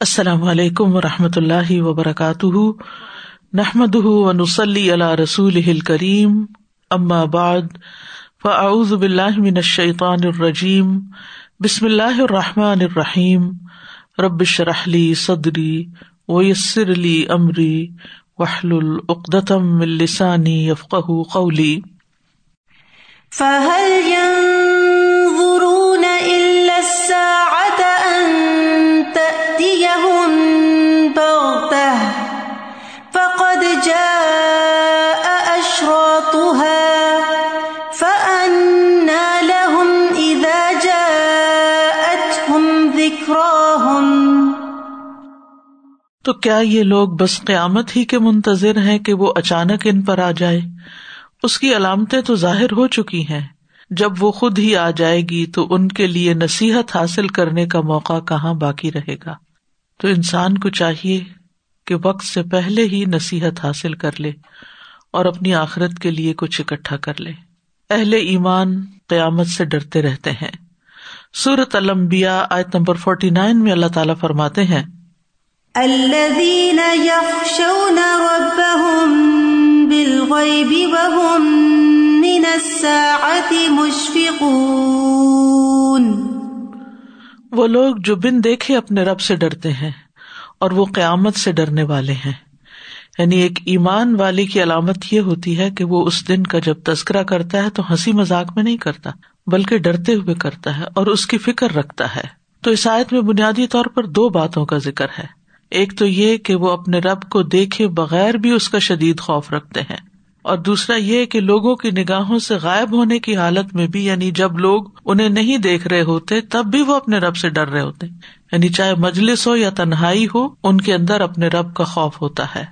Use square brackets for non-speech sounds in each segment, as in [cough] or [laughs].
السلام علیکم و رحمۃ اللہ وبرکاتہ۔ نحمد ونسلی علی رسول کریم بعد، فاعوذ باللہ من الشیطان الرجیم۔ بسم اللہ الرحمٰن الرحیم۔ ربش رحلی صدری ویسر علی عمری وحل العقدم السانی یفق قولی۔ فهل تو کیا یہ لوگ بس قیامت ہی کے منتظر ہیں کہ وہ اچانک ان پر آ جائے؟ اس کی علامتیں تو ظاہر ہو چکی ہیں۔ جب وہ خود ہی آ جائے گی تو ان کے لیے نصیحت حاصل کرنے کا موقع کہاں باقی رہے گا؟ تو انسان کو چاہیے کہ وقت سے پہلے ہی نصیحت حاصل کر لے اور اپنی آخرت کے لیے کچھ اکٹھا کر لے۔ اہل ایمان قیامت سے ڈرتے رہتے ہیں۔ سورت المبیا آیت نمبر فورٹی نائن میں اللہ تعالیٰ فرماتے ہیں وہ لوگ جو بن دیکھے اپنے رب سے ڈرتے ہیں اور وہ قیامت سے ڈرنے والے ہیں۔ یعنی ایک ایمان والی کی علامت یہ ہوتی ہے کہ وہ اس دن کا جب تذکرہ کرتا ہے تو ہنسی مذاق میں نہیں کرتا، بلکہ ڈرتے ہوئے کرتا ہے اور اس کی فکر رکھتا ہے۔ تو اس آیت میں بنیادی طور پر دو باتوں کا ذکر ہے۔ ایک تو یہ کہ وہ اپنے رب کو دیکھے بغیر بھی اس کا شدید خوف رکھتے ہیں۔ اور دوسرا یہ کہ لوگوں کی نگاہوں سے غائب ہونے کی حالت میں بھی یعنی جب لوگ انہیں نہیں دیکھ رہے ہوتے، تب بھی وہ اپنے رب سے ڈر رہے ہوتے۔ یعنی چاہے مجلس ہو یا تنہائی ہو، ان کے اندر اپنے رب کا خوف ہوتا ہے۔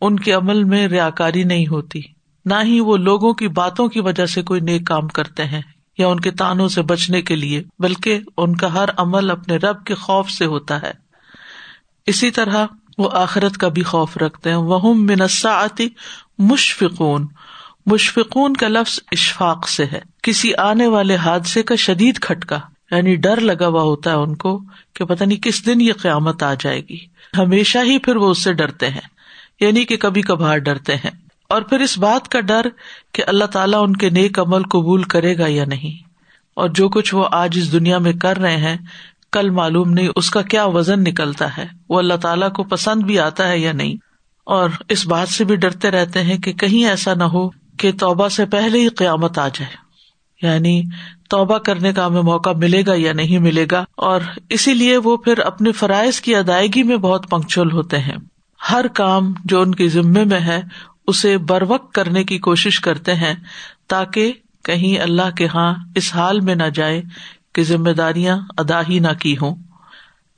ان کے عمل میں ریا کاری نہیں ہوتی۔ نہ ہی وہ لوگوں کی باتوں کی وجہ سے کوئی نیک کام کرتے ہیں یا ان کے تانوں سے بچنے کے لیے، بلکہ ان کا ہر عمل اپنے رب کے خوف سے ہوتا ہے۔ اسی طرح وہ آخرت کا بھی خوف رکھتے ہیں۔ وہ منسا آتی مشفقون۔ مشفقون کا لفظ اشفاق سے ہے۔ کسی آنے والے حادثے کا شدید کھٹکا یعنی ڈر لگا ہوا ہوتا ہے ان کو کہ پتا نہیں کس دن یہ قیامت آ جائے گی۔ ہمیشہ ہی پھر وہ اس سے ڈرتے ہیں یعنی کہ کبھی کبھار ڈرتے ہیں۔ اور پھر اس بات کا ڈر کہ اللہ تعالیٰ ان کے نیک عمل قبول کرے گا یا نہیں۔ اور جو کچھ وہ آج اس دنیا میں کر رہے ہیں کل معلوم نہیں اس کا کیا وزن نکلتا ہے، وہ اللہ تعالیٰ کو پسند بھی آتا ہے یا نہیں؟ اور اس بات سے بھی ڈرتے رہتے ہیں کہ کہیں ایسا نہ ہو کہ توبہ سے پہلے ہی قیامت آ جائے۔ یعنی توبہ کرنے کا ہمیں موقع ملے گا یا نہیں ملے گا، اور اسی لیے وہ پھر اپنے فرائض کی ادائیگی میں بہت پنکچل ہوتے ہیں۔ ہر کام جو ان کے ذمے میں ہے، اسے بر وقت کرنے کی کوشش کرتے ہیں تاکہ کہیں اللہ کے ہاں اس حال میں نہ جائے کہ ذمہ داریاں ادا ہی نہ کی ہوں۔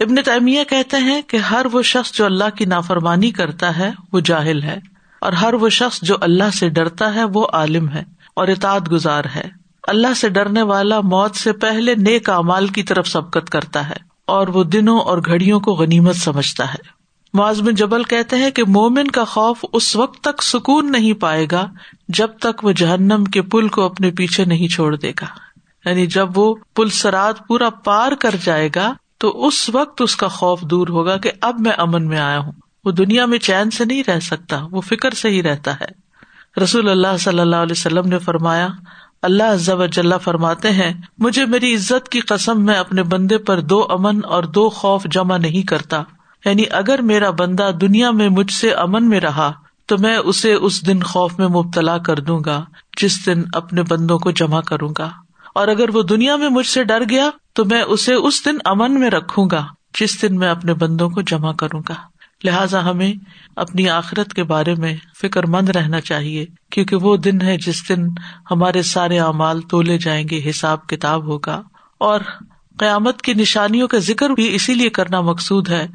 ابن تعمیہ کہتے ہیں کہ ہر وہ شخص جو اللہ کی نافرمانی کرتا ہے، وہ جاہل ہے۔ اور ہر وہ شخص جو اللہ سے ڈرتا ہے، وہ عالم ہے اور اطاعت گزار ہے۔ اللہ سے ڈرنے والا موت سے پہلے نیک امال کی طرف سبکت کرتا ہے اور وہ دنوں اور گھڑیوں کو غنیمت سمجھتا ہے۔ معذم جبل کہتے ہیں کہ مومن کا خوف اس وقت تک سکون نہیں پائے گا جب تک وہ جہنم کے پل کو اپنے پیچھے نہیں چھوڑ دے گا۔ یعنی جب وہ پل سرات پورا پار کر جائے گا تو اس وقت اس کا خوف دور ہوگا کہ اب میں امن میں آیا ہوں۔ وہ دنیا میں چین سے نہیں رہ سکتا، وہ فکر سے ہی رہتا ہے۔ رسول اللہ صلی اللہ علیہ وسلم نے فرمایا، اللہ فرماتے ہیں، مجھے میری عزت کی قسم میں اپنے بندے پر دو امن اور دو خوف جمع نہیں کرتا۔ یعنی اگر میرا بندہ دنیا میں مجھ سے امن میں رہا، تو میں اسے اس دن خوف میں مبتلا کر دوں گا، جس دن اپنے بندوں کو جمع کروں گا۔ اور اگر وہ دنیا میں مجھ سے ڈر گیا تو میں اسے اس دن امن میں رکھوں گا جس دن میں اپنے بندوں کو جمع کروں گا۔ لہٰذا ہمیں اپنی آخرت کے بارے میں فکر مند رہنا چاہیے، کیونکہ وہ دن ہے جس دن ہمارے سارے اعمال تولے جائیں گے، حساب کتاب ہوگا۔ اور قیامت کی نشانیوں کا ذکر بھی اسی لیے کرنا مقصود ہے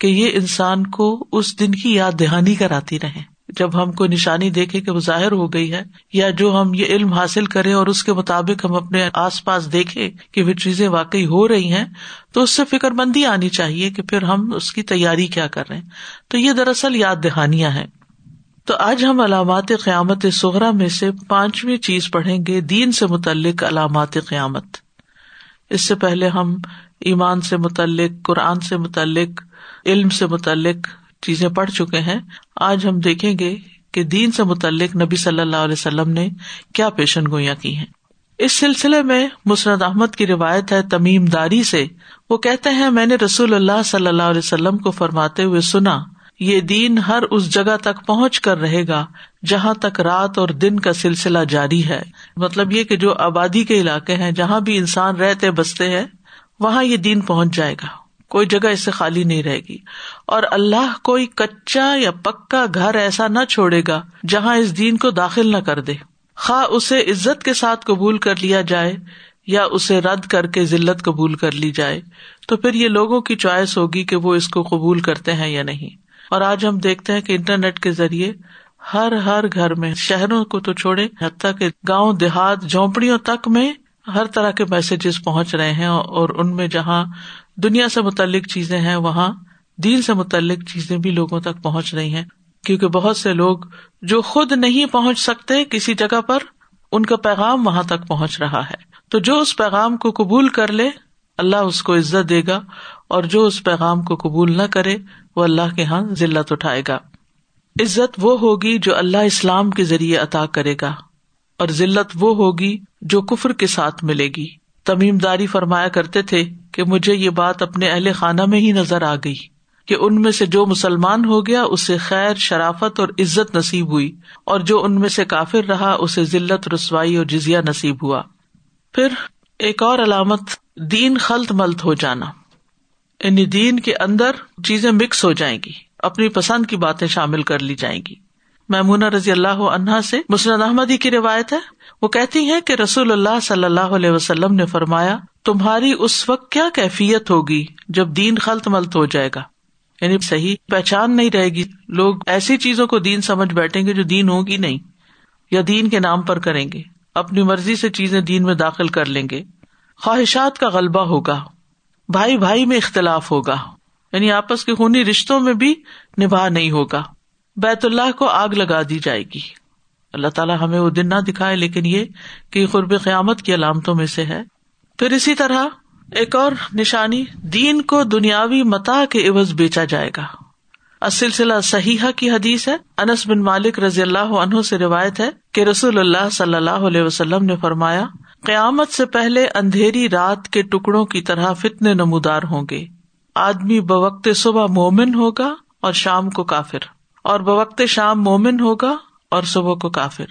کہ یہ انسان کو اس دن کی یاد دہانی کراتی رہے۔ جب ہم کوئی نشانی دیکھے کہ وہ ظاہر ہو گئی ہے، یا جو ہم یہ علم حاصل کریں اور اس کے مطابق ہم اپنے آس پاس دیکھے کہ وہ چیزیں واقعی ہو رہی ہیں، تو اس سے فکر مندی آنی چاہیے کہ پھر ہم اس کی تیاری کیا کر رہے ہیں۔ تو یہ دراصل یاد دہانیاں ہیں۔ تو آج ہم علامات قیامت سہرا میں سے پانچویں چیز پڑھیں گے، دین سے متعلق علامات قیامت۔ اس سے پہلے ہم ایمان سے متعلق، قرآن سے متعلق، علم سے متعلق چیزیں پڑھ چکے ہیں، آج ہم دیکھیں گے کہ دین سے متعلق نبی صلی اللہ علیہ وسلم نے کیا پیشن گوئیاں کی ہیں۔ اس سلسلے میں مسرد احمد کی روایت ہے تمیم داری سے۔ وہ کہتے ہیں، میں نے رسول اللہ صلی اللہ علیہ وسلم کو فرماتے ہوئے سنا، یہ دین ہر اس جگہ تک پہنچ کر رہے گا جہاں تک رات اور دن کا سلسلہ جاری ہے۔ مطلب یہ کہ جو آبادی کے علاقے ہیں، جہاں بھی انسان رہتے بستے ہیں، وہاں یہ دین پہنچ جائے گا۔ کوئی جگہ اس سے خالی نہیں رہے گی۔ اور اللہ کوئی کچا یا پکا گھر ایسا نہ چھوڑے گا جہاں اس دین کو داخل نہ کر دے۔ خواہ اسے عزت کے ساتھ قبول کر لیا جائے یا اسے رد کر کے ذلت قبول کر لی جائے، تو پھر یہ لوگوں کی چوائس ہوگی کہ وہ اس کو قبول کرتے ہیں یا نہیں۔ اور آج ہم دیکھتے ہیں کہ انٹرنیٹ کے ذریعے ہر ہر گھر میں شہروں کو تو چھوڑے حتیٰ کہ گاؤں، دیہات، جھونپڑیوں تک میں ہر طرح کے میسجز پہنچ رہے ہیں اور ان میں جہاں دنیا سے متعلق چیزیں ہیں، وہاں دین سے متعلق چیزیں بھی لوگوں تک پہنچ رہی ہیں۔ کیونکہ بہت سے لوگ جو خود نہیں پہنچ سکتے کسی جگہ پر، ان کا پیغام وہاں تک پہنچ رہا ہے۔ تو جو اس پیغام کو قبول کر لے، اللہ اس کو عزت دے گا۔ اور جو اس پیغام کو قبول نہ کرے، وہ اللہ کے یہاں ذلت اٹھائے گا۔ عزت وہ ہوگی جو اللہ اسلام کے ذریعے عطا کرے گا۔ اور ذلت وہ ہوگی جو کفر کے ساتھ ملے گی۔ تمیم داری فرمایا کرتے تھے کہ مجھے یہ بات اپنے اہل خانہ میں ہی نظر آ گئی کہ ان میں سے جو مسلمان ہو گیا، اسے خیر، شرافت اور عزت نصیب ہوئی اور جو ان میں سے کافر رہا، اسے ذلت، رسوائی اور جزیا نصیب ہوا۔ پھر ایک اور علامت، دین خلط ملت ہو جانا۔ یعنی دین کے اندر چیزیں مکس ہو جائیں گی، اپنی پسند کی باتیں شامل کر لی جائیں گی۔ میمون رضی اللہ عنہا سے مسرد احمدی کی روایت ہے، وہ کہتی ہے کہ رسول اللہ صلی اللہ علیہ وسلم نے فرمایا تمہاری اس وقت کیا کیفیت ہوگی جب دین خلط ملت ہو جائے گا؟ یعنی صحیح پہچان نہیں رہے گی۔ لوگ ایسی چیزوں کو دین سمجھ بیٹھیں گے جو دین ہوگی نہیں، یا دین کے نام پر کریں گے۔ اپنی مرضی سے چیزیں دین میں داخل کر لیں گے۔ خواہشات کا غلبہ ہوگا۔ بھائی بھائی میں اختلاف ہوگا۔ یعنی آپس کے خونی رشتوں میں بھی نباہ نہیں ہوگا۔ بیت اللہ کو آگ لگا دی جائے گی۔ اللہ تعالیٰ ہمیں وہ دن نہ دکھائے، لیکن یہ کہ قرب قیامت کی علامتوں میں سے ہے۔ پھر اسی طرح ایک اور نشانی، دین کو دنیاوی متا کے عوض بیچا جائے گا۔ سلسلہ صحیح کی حدیث ہے۔ انس بن مالک رضی اللہ عنہ سے روایت ہے کہ رسول اللہ صلی اللہ علیہ وسلم نے فرمایا، قیامت سے پہلے اندھیری رات کے ٹکڑوں کی طرح فتنے نمودار ہوں گے۔ آدمی بوقت صبح مومن ہوگا اور شام کو کافر۔ اور بوقت شام مومن ہوگا اور صبح کو کافر۔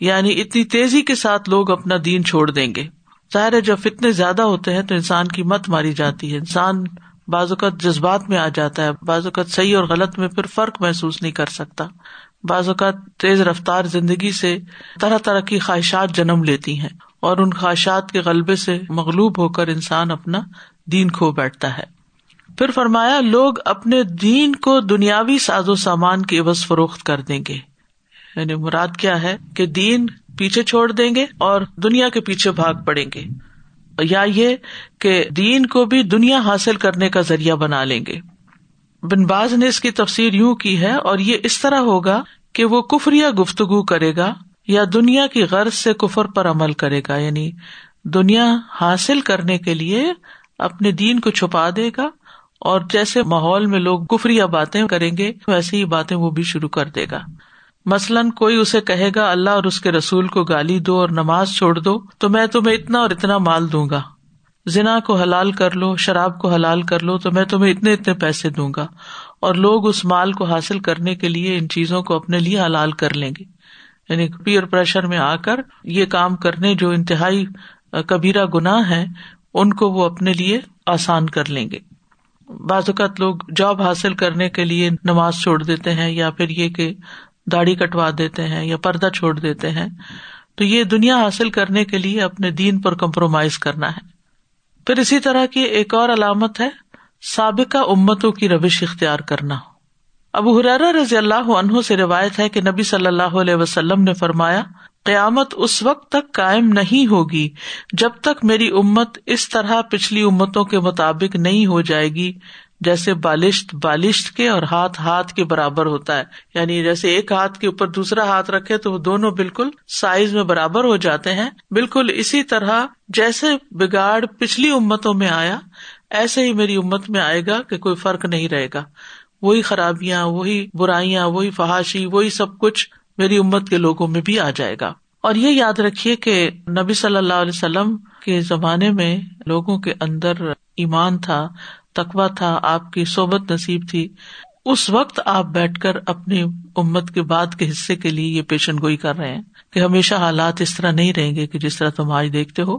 یعنی اتنی تیزی کے ساتھ لوگ اپنا دین چھوڑ دیں گے۔ ظاہر ہے جب فتنے زیادہ ہوتے ہیں تو انسان کی مت ماری جاتی ہے۔ انسان بعض اوقات جذبات میں آ جاتا ہے، بعض اوقات صحیح اور غلط میں پھر فرق محسوس نہیں کر سکتا۔ بعض اوقات تیز رفتار زندگی سے طرح طرح کی خواہشات جنم لیتی ہیں اور ان خواہشات کے غلبے سے مغلوب ہو کر انسان اپنا دین کھو بیٹھتا ہے۔ پھر فرمایا، لوگ اپنے دین کو دنیاوی ساز و سامان کے عوض فروخت کر دیں گے۔ یعنی مراد کیا ہے؟ کہ دین پیچھے چھوڑ دیں گے اور دنیا کے پیچھے بھاگ پڑیں گے۔ یا یہ کہ دین کو بھی دنیا حاصل کرنے کا ذریعہ بنا لیں گے۔ بن باز نے اس کی تفسیر یوں کی ہے اور یہ اس طرح ہوگا کہ وہ کفریا گفتگو کرے گا یا دنیا کی غرض سے کفر پر عمل کرے گا یعنی دنیا حاصل کرنے کے لیے اپنے دین کو چھپا دے گا اور جیسے ماحول میں لوگ گفری باتیں کریں گے، ویسے ہی باتیں وہ بھی شروع کر دے گا۔ مثلاً کوئی اسے کہے گا، اللہ اور اس کے رسول کو گالی دو اور نماز چھوڑ دو، تو میں تمہیں اتنا اور اتنا مال دوں گا۔ زنا کو حلال کر لو، شراب کو حلال کر لو، تو میں تمہیں اتنے اتنے پیسے دوں گا۔ اور لوگ اس مال کو حاصل کرنے کے لیے ان چیزوں کو اپنے لیے حلال کر لیں گے۔ یعنی پیئر پریشر میں آ کر یہ کام کرنے جو انتہائی کبیرا گناہ ہے ان کو وہ اپنے لیے آسان کر لیں گے۔ بعض اوقات لوگ جاب حاصل کرنے کے لیے نماز چھوڑ دیتے ہیں یا پھر یہ کہ داڑھی کٹوا دیتے ہیں یا پردہ چھوڑ دیتے ہیں، تو یہ دنیا حاصل کرنے کے لیے اپنے دین پر کمپرومائز کرنا ہے۔ پھر اسی طرح کی ایک اور علامت ہے، سابقہ امتوں کی روش اختیار کرنا۔ ابو حرار رضی اللہ عنہ سے روایت ہے کہ نبی صلی اللہ علیہ وسلم نے فرمایا، قیامت اس وقت تک قائم نہیں ہوگی جب تک میری امت اس طرح پچھلی امتوں کے مطابق نہیں ہو جائے گی۔ جیسے بالشت بالشت کے اور ہاتھ ہاتھ کے برابر ہوتا ہے۔ یعنی جیسے ایک ہاتھ کے اوپر دوسرا ہاتھ رکھے تو وہ دونوں بالکل سائز میں برابر ہو جاتے ہیں۔ بالکل اسی طرح جیسے بگاڑ پچھلی امتوں میں آیا، ایسے ہی میری امت میں آئے گا کہ کوئی فرق نہیں رہے گا۔ وہی خرابیاں، وہی برائیاں، وہی فحاشی، وہی سب کچھ میری امت کے لوگوں میں بھی آ جائے گا۔ اور یہ یاد رکھیے کہ نبی صلی اللہ علیہ وسلم کے زمانے میں لوگوں کے اندر ایمان تھا۔ تقوا تھا، آپ کی صحبت نصیب تھی۔ اس وقت آپ بیٹھ کر اپنی امت کے بعد کے حصے کے لیے یہ پیشن گوئی کر رہے ہیں کہ ہمیشہ حالات اس طرح نہیں رہیں گے کہ جس طرح تم آج دیکھتے ہو،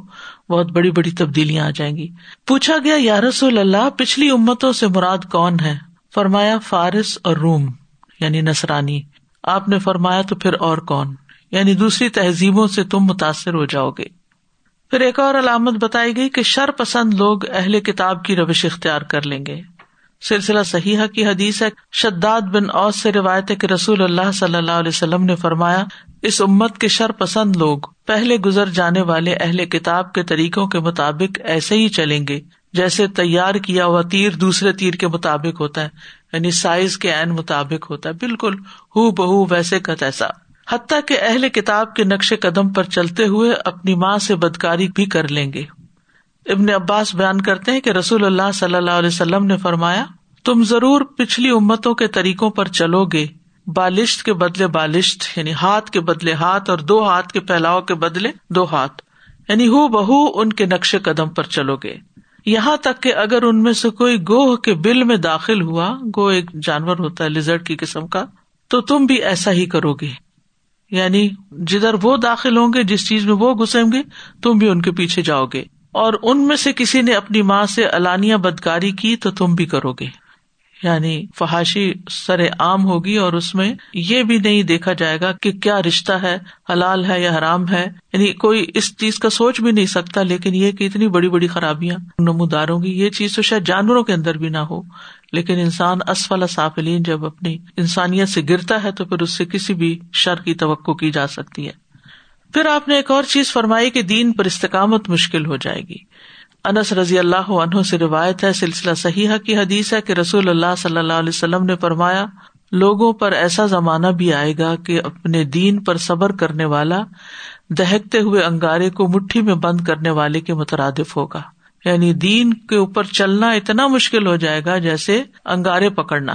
بہت بڑی بڑی تبدیلیاں آ جائیں گی۔ پوچھا گیا، یا رسول اللہ، پچھلی امتوں سے مراد کون ہے؟ فرمایا، فارس اور روم یعنی نسرانی آپ نے فرمایا، تو پھر اور کون؟ یعنی دوسری تہذیبوں سے تم متاثر ہو جاؤ گے۔ پھر ایک اور علامت بتائی گئی کہ شر پسند لوگ اہل کتاب کی روش اختیار کر لیں گے۔ سلسلہ صحیح کی حدیث ہے، شداد بن اوس سے روایت ہے کہ رسول اللہ صلی اللہ علیہ وسلم نے فرمایا، اس امت کے شر پسند لوگ پہلے گزر جانے والے اہل کتاب کے طریقوں کے مطابق ایسے ہی چلیں گے، جیسے تیار کیا ہوا تیر دوسرے تیر کے مطابق ہوتا ہے یعنی سائز کے عین مطابق ہوتا ہے۔ بالکل، ہو بہ ویسے کا تیسا۔ حتیٰ کہ اہل کتاب کے نقش قدم پر چلتے ہوئے اپنی ماں سے بدکاری بھی کر لیں گے۔ ابن عباس بیان کرتے ہیں کہ رسول اللہ صلی اللہ علیہ وسلم نے فرمایا، تم ضرور پچھلی امتوں کے طریقوں پر چلو گے۔ بالشت کے بدلے بالشت یعنی ہاتھ کے بدلے ہاتھ اور دو ہاتھ کے پھیلاؤ کے بدلے دو ہاتھ۔ یعنی ہو بہ ان کے نقش قدم پر چلو گے۔ یہاں تک کہ اگر ان میں سے کوئی گوہ کے بل میں داخل ہوا گو ایک جانور ہوتا ہے لزرٹ کی قسم کا، تو تم بھی ایسا ہی کرو گے۔ یعنی جدھر وہ داخل ہوں گے، جس چیز میں وہ گھسیں گے، تم بھی ان کے پیچھے جاؤ گے۔ اور ان میں سے کسی نے اپنی ماں سے الانیہ بدکاری کی تو تم بھی کرو گے۔ یعنی فحاشی سر عام ہوگی اور اس میں یہ بھی نہیں دیکھا جائے گا کہ کیا رشتہ ہے، حلال ہے یا حرام ہے۔ یعنی کوئی اس چیز کا سوچ بھی نہیں سکتا، لیکن یہ کہ اتنی بڑی بڑی خرابیاں نمودار ہوں گی یہ چیز تو شاید جانوروں کے اندر بھی نہ ہو۔ لیکن انسان اسفل صافلین جب اپنی انسانیت سے گرتا ہے تو پھر اس سے کسی بھی شر کی توقع کی جا سکتی ہے۔ پھر آپ نے ایک اور چیز فرمائی کہ دین پر استقامت مشکل ہو جائے گی۔ انس رضی اللہ عنہ سے روایت ہے، سلسلہ صحیح کی حدیث ہے کہ رسول اللہ صلی اللہ علیہ وسلم نے فرمایا، لوگوں پر ایسا زمانہ بھی آئے گا کہ اپنے دین پر صبر کرنے والا دہتے ہوئے انگارے کو مٹھی میں بند کرنے والے کے مترادف ہوگا۔ یعنی دین کے اوپر چلنا اتنا مشکل ہو جائے گا جیسے انگارے پکڑنا۔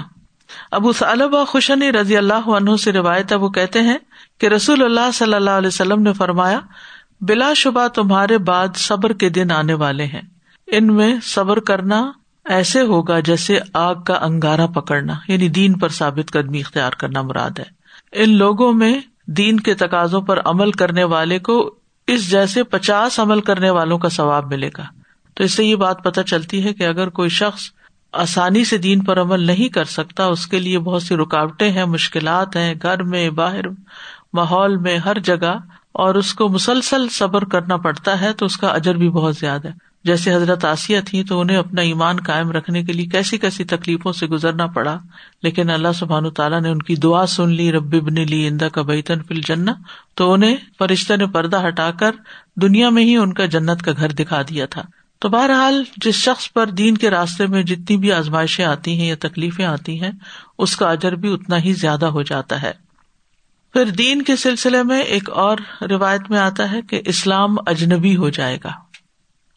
ابو صالبہ خوشنی رضی اللہ عنہ سے روایت ہے، وہ کہتے ہیں کہ رسول اللہ صلی اللہ علیہ وسلم نے فرمایا، بلا شبہ تمہارے بعد صبر کے دن آنے والے ہیں۔ ان میں صبر کرنا ایسے ہوگا جیسے آگ کا انگارا پکڑنا یعنی دین پر ثابت قدمی اختیار کرنا مراد ہے۔ ان لوگوں میں دین کے تقاضوں پر عمل کرنے والے کو اس جیسے پچاس عمل کرنے والوں کا ثواب ملے گا۔ تو اس سے یہ بات پتہ چلتی ہے کہ اگر کوئی شخص آسانی سے دین پر عمل نہیں کر سکتا، اس کے لیے بہت سی رکاوٹیں ہیں، مشکلات ہیں، گھر میں، باہر، ماحول میں، ہر جگہ، اور اس کو مسلسل صبر کرنا پڑتا ہے تو اس کا اجر بھی بہت زیادہ ہے۔ جیسے حضرت آسیہ تھی تو انہیں اپنا ایمان قائم رکھنے کے لیے کیسی کیسی تکلیفوں سے گزرنا پڑا، لیکن اللہ سبحان تعالیٰ نے ان کی دعا سن لی، رب بن لی اندا کا بیتن فل جنا تو انہیں فرشتہ نے پردہ ہٹا کر دنیا میں ہی ان کا جنت کا گھر دکھا دیا تھا۔ تو بہرحال جس شخص پر دین کے راستے میں جتنی بھی آزمائشیں آتی ہیں یا تکلیفیں آتی ہیں، اس کا اجر بھی اتنا ہی زیادہ ہو جاتا ہے۔ پھر دین کے سلسلے میں ایک اور روایت میں آتا ہے کہ اسلام اجنبی ہو جائے گا۔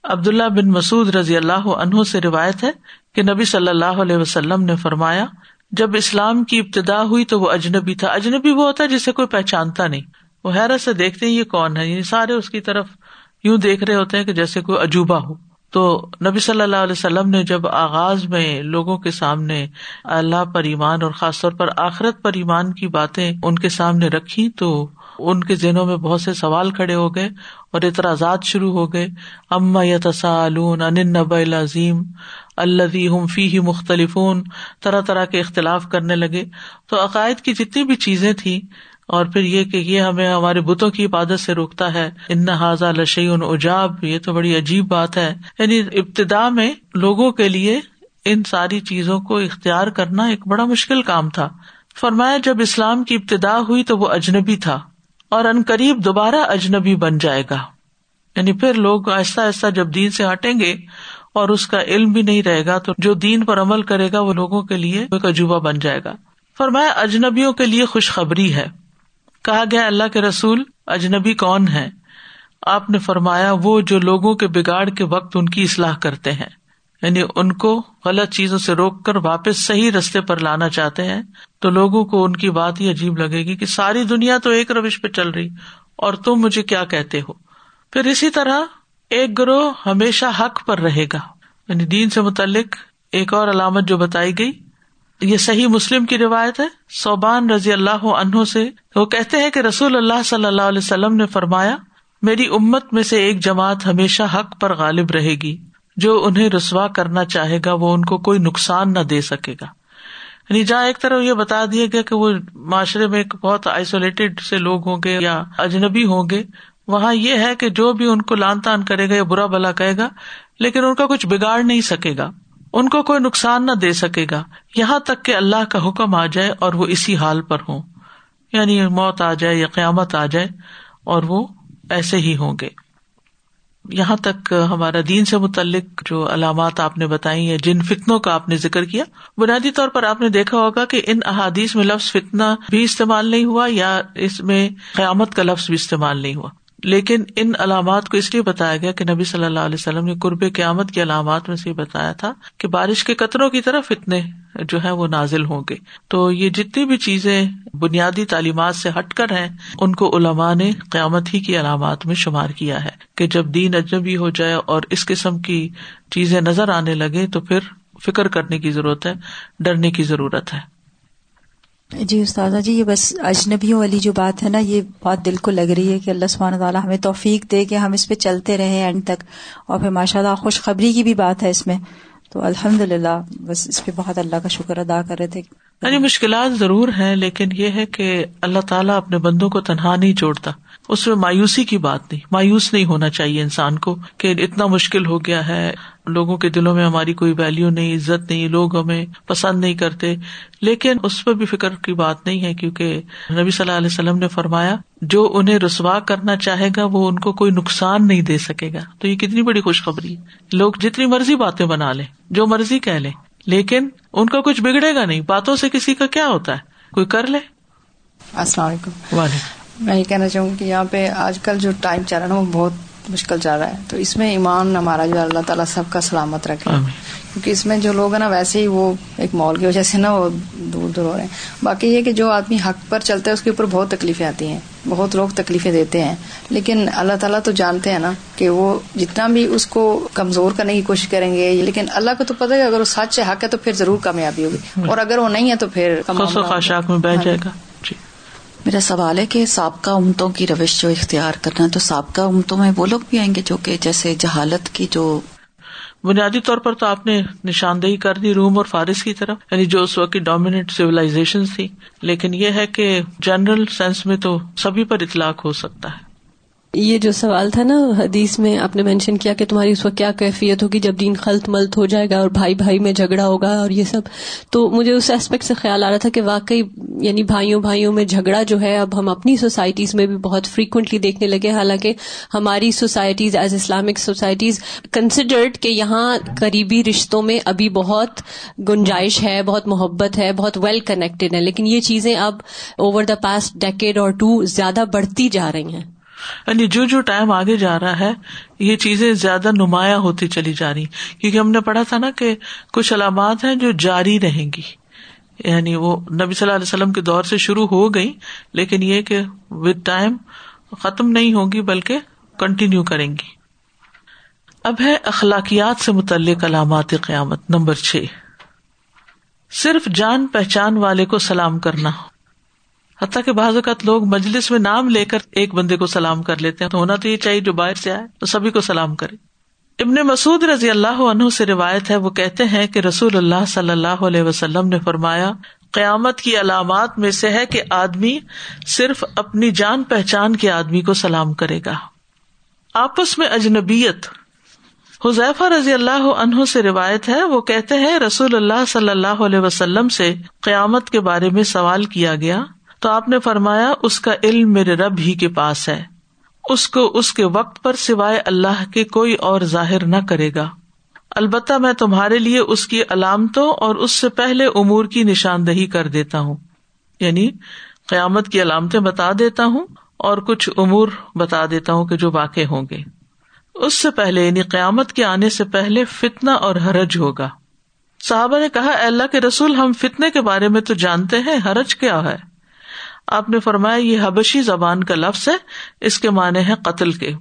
عبداللہ بن مسعد رضی اللہ عنہ سے روایت ہے کہ نبی صلی اللہ علیہ وسلم نے فرمایا، جب اسلام کی ابتدا ہوئی تو وہ اجنبی تھا۔ اجنبی وہ ہوتا ہے جسے کوئی پہچانتا نہیں۔ وہ حیرت سے دیکھتے ہیں، یہ کون ہے؟ یہ سارے اس کی طرف یوں دیکھ رہے ہوتے ہیں کہ جیسے کوئی عجوبہ ہو۔ تو نبی صلی اللہ علیہ وسلم نے جب آغاز میں لوگوں کے سامنے اللہ پر ایمان اور خاص طور پر آخرت پر ایمان کی باتیں ان کے سامنے رکھی تو ان کے ذہنوں میں بہت سے سوال کھڑے ہو گئے اور اعتراضات شروع ہو گئے۔ اما یا تصالون ان نب العظیم اللہ ہم فی ہی مختلف طرح طرح کے اختلاف کرنے لگے۔ تو عقائد کی جتنی بھی چیزیں تھیں اور پھر یہ کہ یہ ہمیں ہمارے بتوں کی عبادت سے روکتا ہے۔ ان حاضہ لشی ان اجاب یہ تو بڑی عجیب بات ہے۔ یعنی ابتدا میں لوگوں کے لیے ان ساری چیزوں کو اختیار کرنا ایک بڑا مشکل کام تھا۔ فرمایا جب اسلام کی ابتدا ہوئی تو وہ اجنبی تھا اور ان قریب دوبارہ اجنبی بن جائے گا۔ یعنی پھر لوگ آہستہ آہستہ جب دین سے ہٹیں گے اور اس کا علم بھی نہیں رہے گا تو جو دین پر عمل کرے گا وہ لوگوں کے لیے ایک عجوبہ بن جائے گا۔ فرمایا اجنبیوں کے لیے خوشخبری ہے۔ کہا گیا اللہ کے رسول، اجنبی کون ہے آپ نے فرمایا، وہ جو لوگوں کے بگاڑ کے وقت ان کی اصلاح کرتے ہیں۔ یعنی ان کو غلط چیزوں سے روک کر واپس صحیح رستے پر لانا چاہتے ہیں۔ تو لوگوں کو ان کی بات ہی عجیب لگے گی کہ ساری دنیا تو ایک روش پہ چل رہی، اور تم مجھے کیا کہتے ہو؟ پھر اسی طرح ایک گروہ ہمیشہ حق پر رہے گا۔ یعنی دین سے متعلق ایک اور علامت جو بتائی گئی یہ صحیح مسلم کی روایت ہے۔ صوبان رضی اللہ عنہ سے وہ کہتے ہیں کہ رسول اللہ صلی اللہ علیہ وسلم نے فرمایا، میری امت میں سے ایک جماعت ہمیشہ حق پر غالب رہے گی۔ جو انہیں رسوا کرنا چاہے گا، وہ ان کو کوئی نقصان نہ دے سکے گا۔ یعنی جہاں ایک طرف یہ بتا دیا گیا کہ وہ معاشرے میں ایک بہت آئسولیٹڈ سے لوگ ہوں گے یا اجنبی ہوں گے، وہاں یہ ہے کہ جو بھی ان کو لان تان کرے گا یا برا بلا کہے گا، لیکن ان کا کچھ بگاڑ نہیں سکے گا۔ ان کو کوئی نقصان نہ دے سکے گا۔ یہاں تک کہ اللہ کا حکم آ جائے اور وہ اسی حال پر ہوں۔ یعنی موت آ جائے یا قیامت آ جائے اور وہ ایسے ہی ہوں گے۔ یہاں تک ہمارا دین سے متعلق جو علامات آپ نے بتائی یا جن فتنوں کا آپ نے ذکر کیا، بنیادی طور پر آپ نے دیکھا ہوگا کہ ان احادیث میں لفظ فتنا بھی استعمال نہیں ہوا یا اس میں قیامت کا لفظ بھی استعمال نہیں ہوا۔ لیکن ان علامات کو اس لیے بتایا گیا کہ نبی صلی اللہ علیہ وسلم نے قرب قیامت کی علامات میں سے یہ بتایا تھا کہ بارش کے قطروں کی طرف اتنے جو ہے وہ نازل ہوں گے۔ تو یہ جتنی بھی چیزیں بنیادی تعلیمات سے ہٹ کر ہیں، ان کو علماء نے قیامت ہی کی علامات میں شمار کیا ہے کہ جب دین اجنبی ہو جائے اور اس قسم کی چیزیں نظر آنے لگے تو پھر فکر کرنے کی ضرورت ہے، ڈرنے کی ضرورت ہے۔ جی استاذہ جی یہ بس اجنبیوں والی جو بات ہے نا، یہ بہت دل کو لگ رہی ہے کہ اللہ سبحانہ تعالیٰ ہمیں توفیق دے کہ ہم اس پہ چلتے رہے اینڈ تک۔ اور پھر ماشاء اللہ خوشخبری کی بھی بات ہے اس میں۔ تو الحمد للہ بس اس پہ بہت اللہ کا شکر ادا کر رہے تھے۔ یعنی مشکلات ضرور ہیں، لیکن یہ ہے کہ اللہ تعالیٰ اپنے بندوں کو تنہا نہیں چھوڑتا۔ اس میں مایوسی کی بات نہیں، مایوس نہیں ہونا چاہیے انسان کو کہ اتنا مشکل ہو گیا ہے، لوگوں کے دلوں میں ہماری کوئی ویلو نہیں، عزت نہیں، لوگ ہمیں پسند نہیں کرتے۔ لیکن اس پہ بھی فکر کی بات نہیں ہے، کیونکہ نبی صلی اللہ علیہ وسلم نے فرمایا، جو انہیں رسوا کرنا چاہے گا، وہ ان کو کوئی نقصان نہیں دے سکے گا۔ تو یہ کتنی بڑی خوشخبری ہے۔ لوگ جتنی مرضی باتیں بنا لیں، جو مرضی کہہ لیں۔ لیکن ان کا کچھ بگڑے گا نہیں۔ باتوں سے کسی کا کیا ہوتا ہے؟ کوئی کر لے۔ السلام علیکم۔ میں یہ کہنا چاہوں کہ یہاں پہ آج کل جو ٹائم چل رہا ہے وہ بہت مشکل چل رہا ہے۔ تو اس میں ایمان ہمارا جو اللہ تعالیٰ سب کا سلامت رکھے۔ کیونکہ اس میں جو لوگ ہیں نا ویسے ہی وہ ایک مال کی وجہ سے نا وہ دور دور ہو رہے ہیں۔ باقی یہ کہ جو آدمی حق پر چلتا ہے اس کے اوپر بہت تکلیفیں آتی ہیں۔ بہت لوگ تکلیفیں دیتے ہیں۔ لیکن اللہ تعالیٰ تو جانتے ہیں نا کہ وہ جتنا بھی اس کو کمزور کرنے کی کوشش کریں گے لیکن اللہ کو تو پتا ہے اگر وہ سچ حق ہے تو پھر ضرور کامیابی ہوگی۔ اور اگر وہ نہیں ہے تو پھر جائے گا۔ میرا سوال ہے کہ سابقہ امتوں کی روش جو اختیار کرنا تو سابقہ امتوں میں وہ لوگ بھی آئیں گے جو کہ جیسے جہالت کی جو بنیادی طور پر تو آپ نے نشاندہی کر دی روم اور فارس کی طرف یعنی جو اس وقت ڈومینٹ سیولاشن تھی لیکن یہ ہے کہ جنرل سینس میں تو سبھی پر اطلاق ہو سکتا ہے۔ یہ جو سوال تھا نا، حدیث میں آپ نے مینشن کیا کہ تمہاری اس وقت کیا کیفیت ہوگی جب دین خلط ملت ہو جائے گا اور بھائی بھائی میں جھگڑا ہوگا اور یہ سب؟ تو مجھے اس اسپیکٹ سے خیال آ رہا تھا کہ واقعی یعنی بھائیوں بھائیوں میں جھگڑا جو ہے، اب ہم اپنی سوسائٹیز میں بھی بہت فریکوینٹلی دیکھنے لگے حالانکہ ہماری societies as Islamic societies considered کہ یہاں قریبی رشتوں میں ابھی بہت گنجائش ہے، بہت محبت ہے، بہت ویل کنیکٹڈ ہے لیکن یہ چیزیں اب اوور دا پاسٹ ڈیکیڈ اور ٹو زیادہ بڑھتی جا رہی ہیں۔ یعنی جو جو ٹائم آگے جا رہا ہے، یہ چیزیں زیادہ نمایاں ہوتی چلی جا رہی۔ کیونکہ ہم نے پڑھا تھا نا کہ کچھ علامات ہیں جو جاری رہیں گی۔ یعنی وہ نبی صلی اللہ علیہ وسلم کے دور سے شروع ہو گئی لیکن یہ کہ ود ٹائم ختم نہیں ہوگی، بلکہ کنٹینیو کریں گی۔ اب ہے اخلاقیات سے متعلق علامات قیامت، نمبر چھ۔ صرف جان پہچان والے کو سلام کرنا۔ حتیٰ کہ بعض اوقات لوگ مجلس میں نام لے کر ایک بندے کو سلام کر لیتے ہیں تو ہونا تو یہ چاہیے جو باہر سے آئے تو سبھی کو سلام کرے۔ ابن مسعد رضی اللہ عنہ سے روایت ہے، وہ کہتے ہیں کہ رسول اللہ صلی اللہ علیہ وسلم نے فرمایا، قیامت کی علامات میں سے ہے کہ آدمی صرف اپنی جان پہچان کے آدمی کو سلام کرے گا۔ آپس میں اجنبیت۔ حذیفہ رضی اللہ عنہ سے روایت ہے، وہ کہتے ہیں، رسول اللہ صلی اللہ علیہ وسلم سے قیامت کے بارے میں سوال کیا گیا۔ تو آپ نے فرمایا، اس کا علم میرے رب ہی کے پاس ہے۔ اس کو اس کے وقت پر سوائے اللہ کے کوئی اور ظاہر نہ کرے گا۔ البتہ میں تمہارے لیے اس کی علامتوں اور اس سے پہلے امور کی نشاندہی کر دیتا ہوں۔ یعنی قیامت کی علامتیں بتا دیتا ہوں اور کچھ امور بتا دیتا ہوں کہ جو واقع ہوں گے۔ اس سے پہلے یعنی قیامت کے آنے سے پہلے فتنا اور حرج ہوگا۔ صحابہ نے کہا اللہ کے رسول، ہم فتنے کے بارے میں تو جانتے ہیں، حرج کیا ہے؟ آپ نے فرمایا یہ حبشی زبان کا لفظ ہے، اس کے معنی ہے قتل کے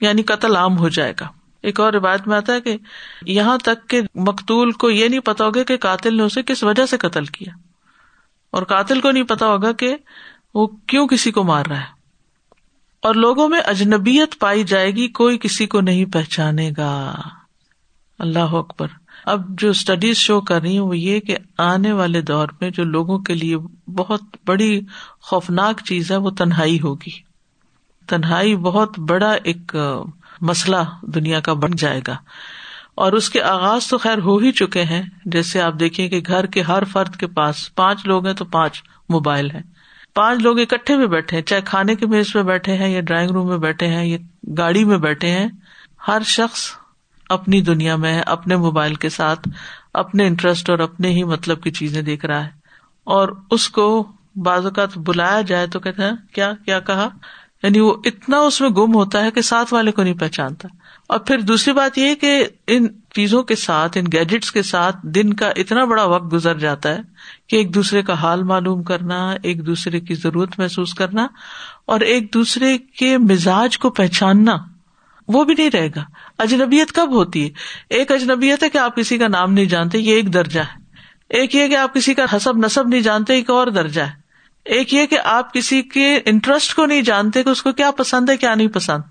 یعنی قتل عام ہو جائے گا۔ ایک اور روایت میں آتا ہے کہ یہاں تک کہ مقتول کو یہ نہیں پتا ہوگا کہ قاتل نے اسے کس وجہ سے قتل کیا۔ اور قاتل کو نہیں پتا ہوگا کہ وہ کیوں کسی کو مار رہا ہے۔ اور لوگوں میں اجنبیت پائی جائے گی، کوئی کسی کو نہیں پہچانے گا۔ اللہ اکبر۔ اب جو اسٹڈیز شو کر رہی ہوں وہ یہ کہ آنے والے دور میں جو لوگوں کے لیے بہت بڑی خوفناک چیز ہے وہ تنہائی ہوگی۔ تنہائی بہت بڑا ایک مسئلہ دنیا کا بن جائے گا۔ اور اس کے آغاز تو خیر ہو ہی چکے ہیں۔ جیسے آپ دیکھیں کہ گھر کے ہر فرد کے پاس پانچ لوگ ہیں تو پانچ موبائل ہیں۔ پانچ لوگ اکٹھے میں بیٹھے ہیں، چاہے کھانے کے میز پہ بیٹھے ہیں یا ڈرائنگ روم میں بیٹھے ہیں یا گاڑی میں بیٹھے ہیں۔ ہر شخص اپنی دنیا میں اپنے موبائل کے ساتھ اپنے انٹرسٹ اور اپنے ہی مطلب کی چیزیں دیکھ رہا ہے۔ اور اس کو بعض اوقات بلایا جائے تو کہتے ہیں، کیا کیا کہا؟ یعنی وہ اتنا اس میں گم ہوتا ہے کہ ساتھ والے کو نہیں پہچانتا۔ اور پھر دوسری بات یہ کہ ان چیزوں کے ساتھ، ان گیجٹس کے ساتھ دن کا اتنا بڑا وقت گزر جاتا ہے کہ ایک دوسرے کا حال معلوم کرنا، ایک دوسرے کی ضرورت محسوس کرنا اور ایک دوسرے کے مزاج کو پہچاننا۔ وہ بھی نہیں رہے گا۔ اجنبیت کب ہوتی ہے؟ ایک اجنبیت ہے کہ آپ کسی کا نام نہیں جانتے، یہ ایک درجہ ہے۔ ایک یہ کہ آپ کسی کا حسب نصب نہیں جانتے، ایک اور درجہ ہے۔ ایک یہ کہ آپ کسی کے انٹرسٹ کو نہیں جانتے کہ اس کو کیا پسند ہے، کیا نہیں پسند۔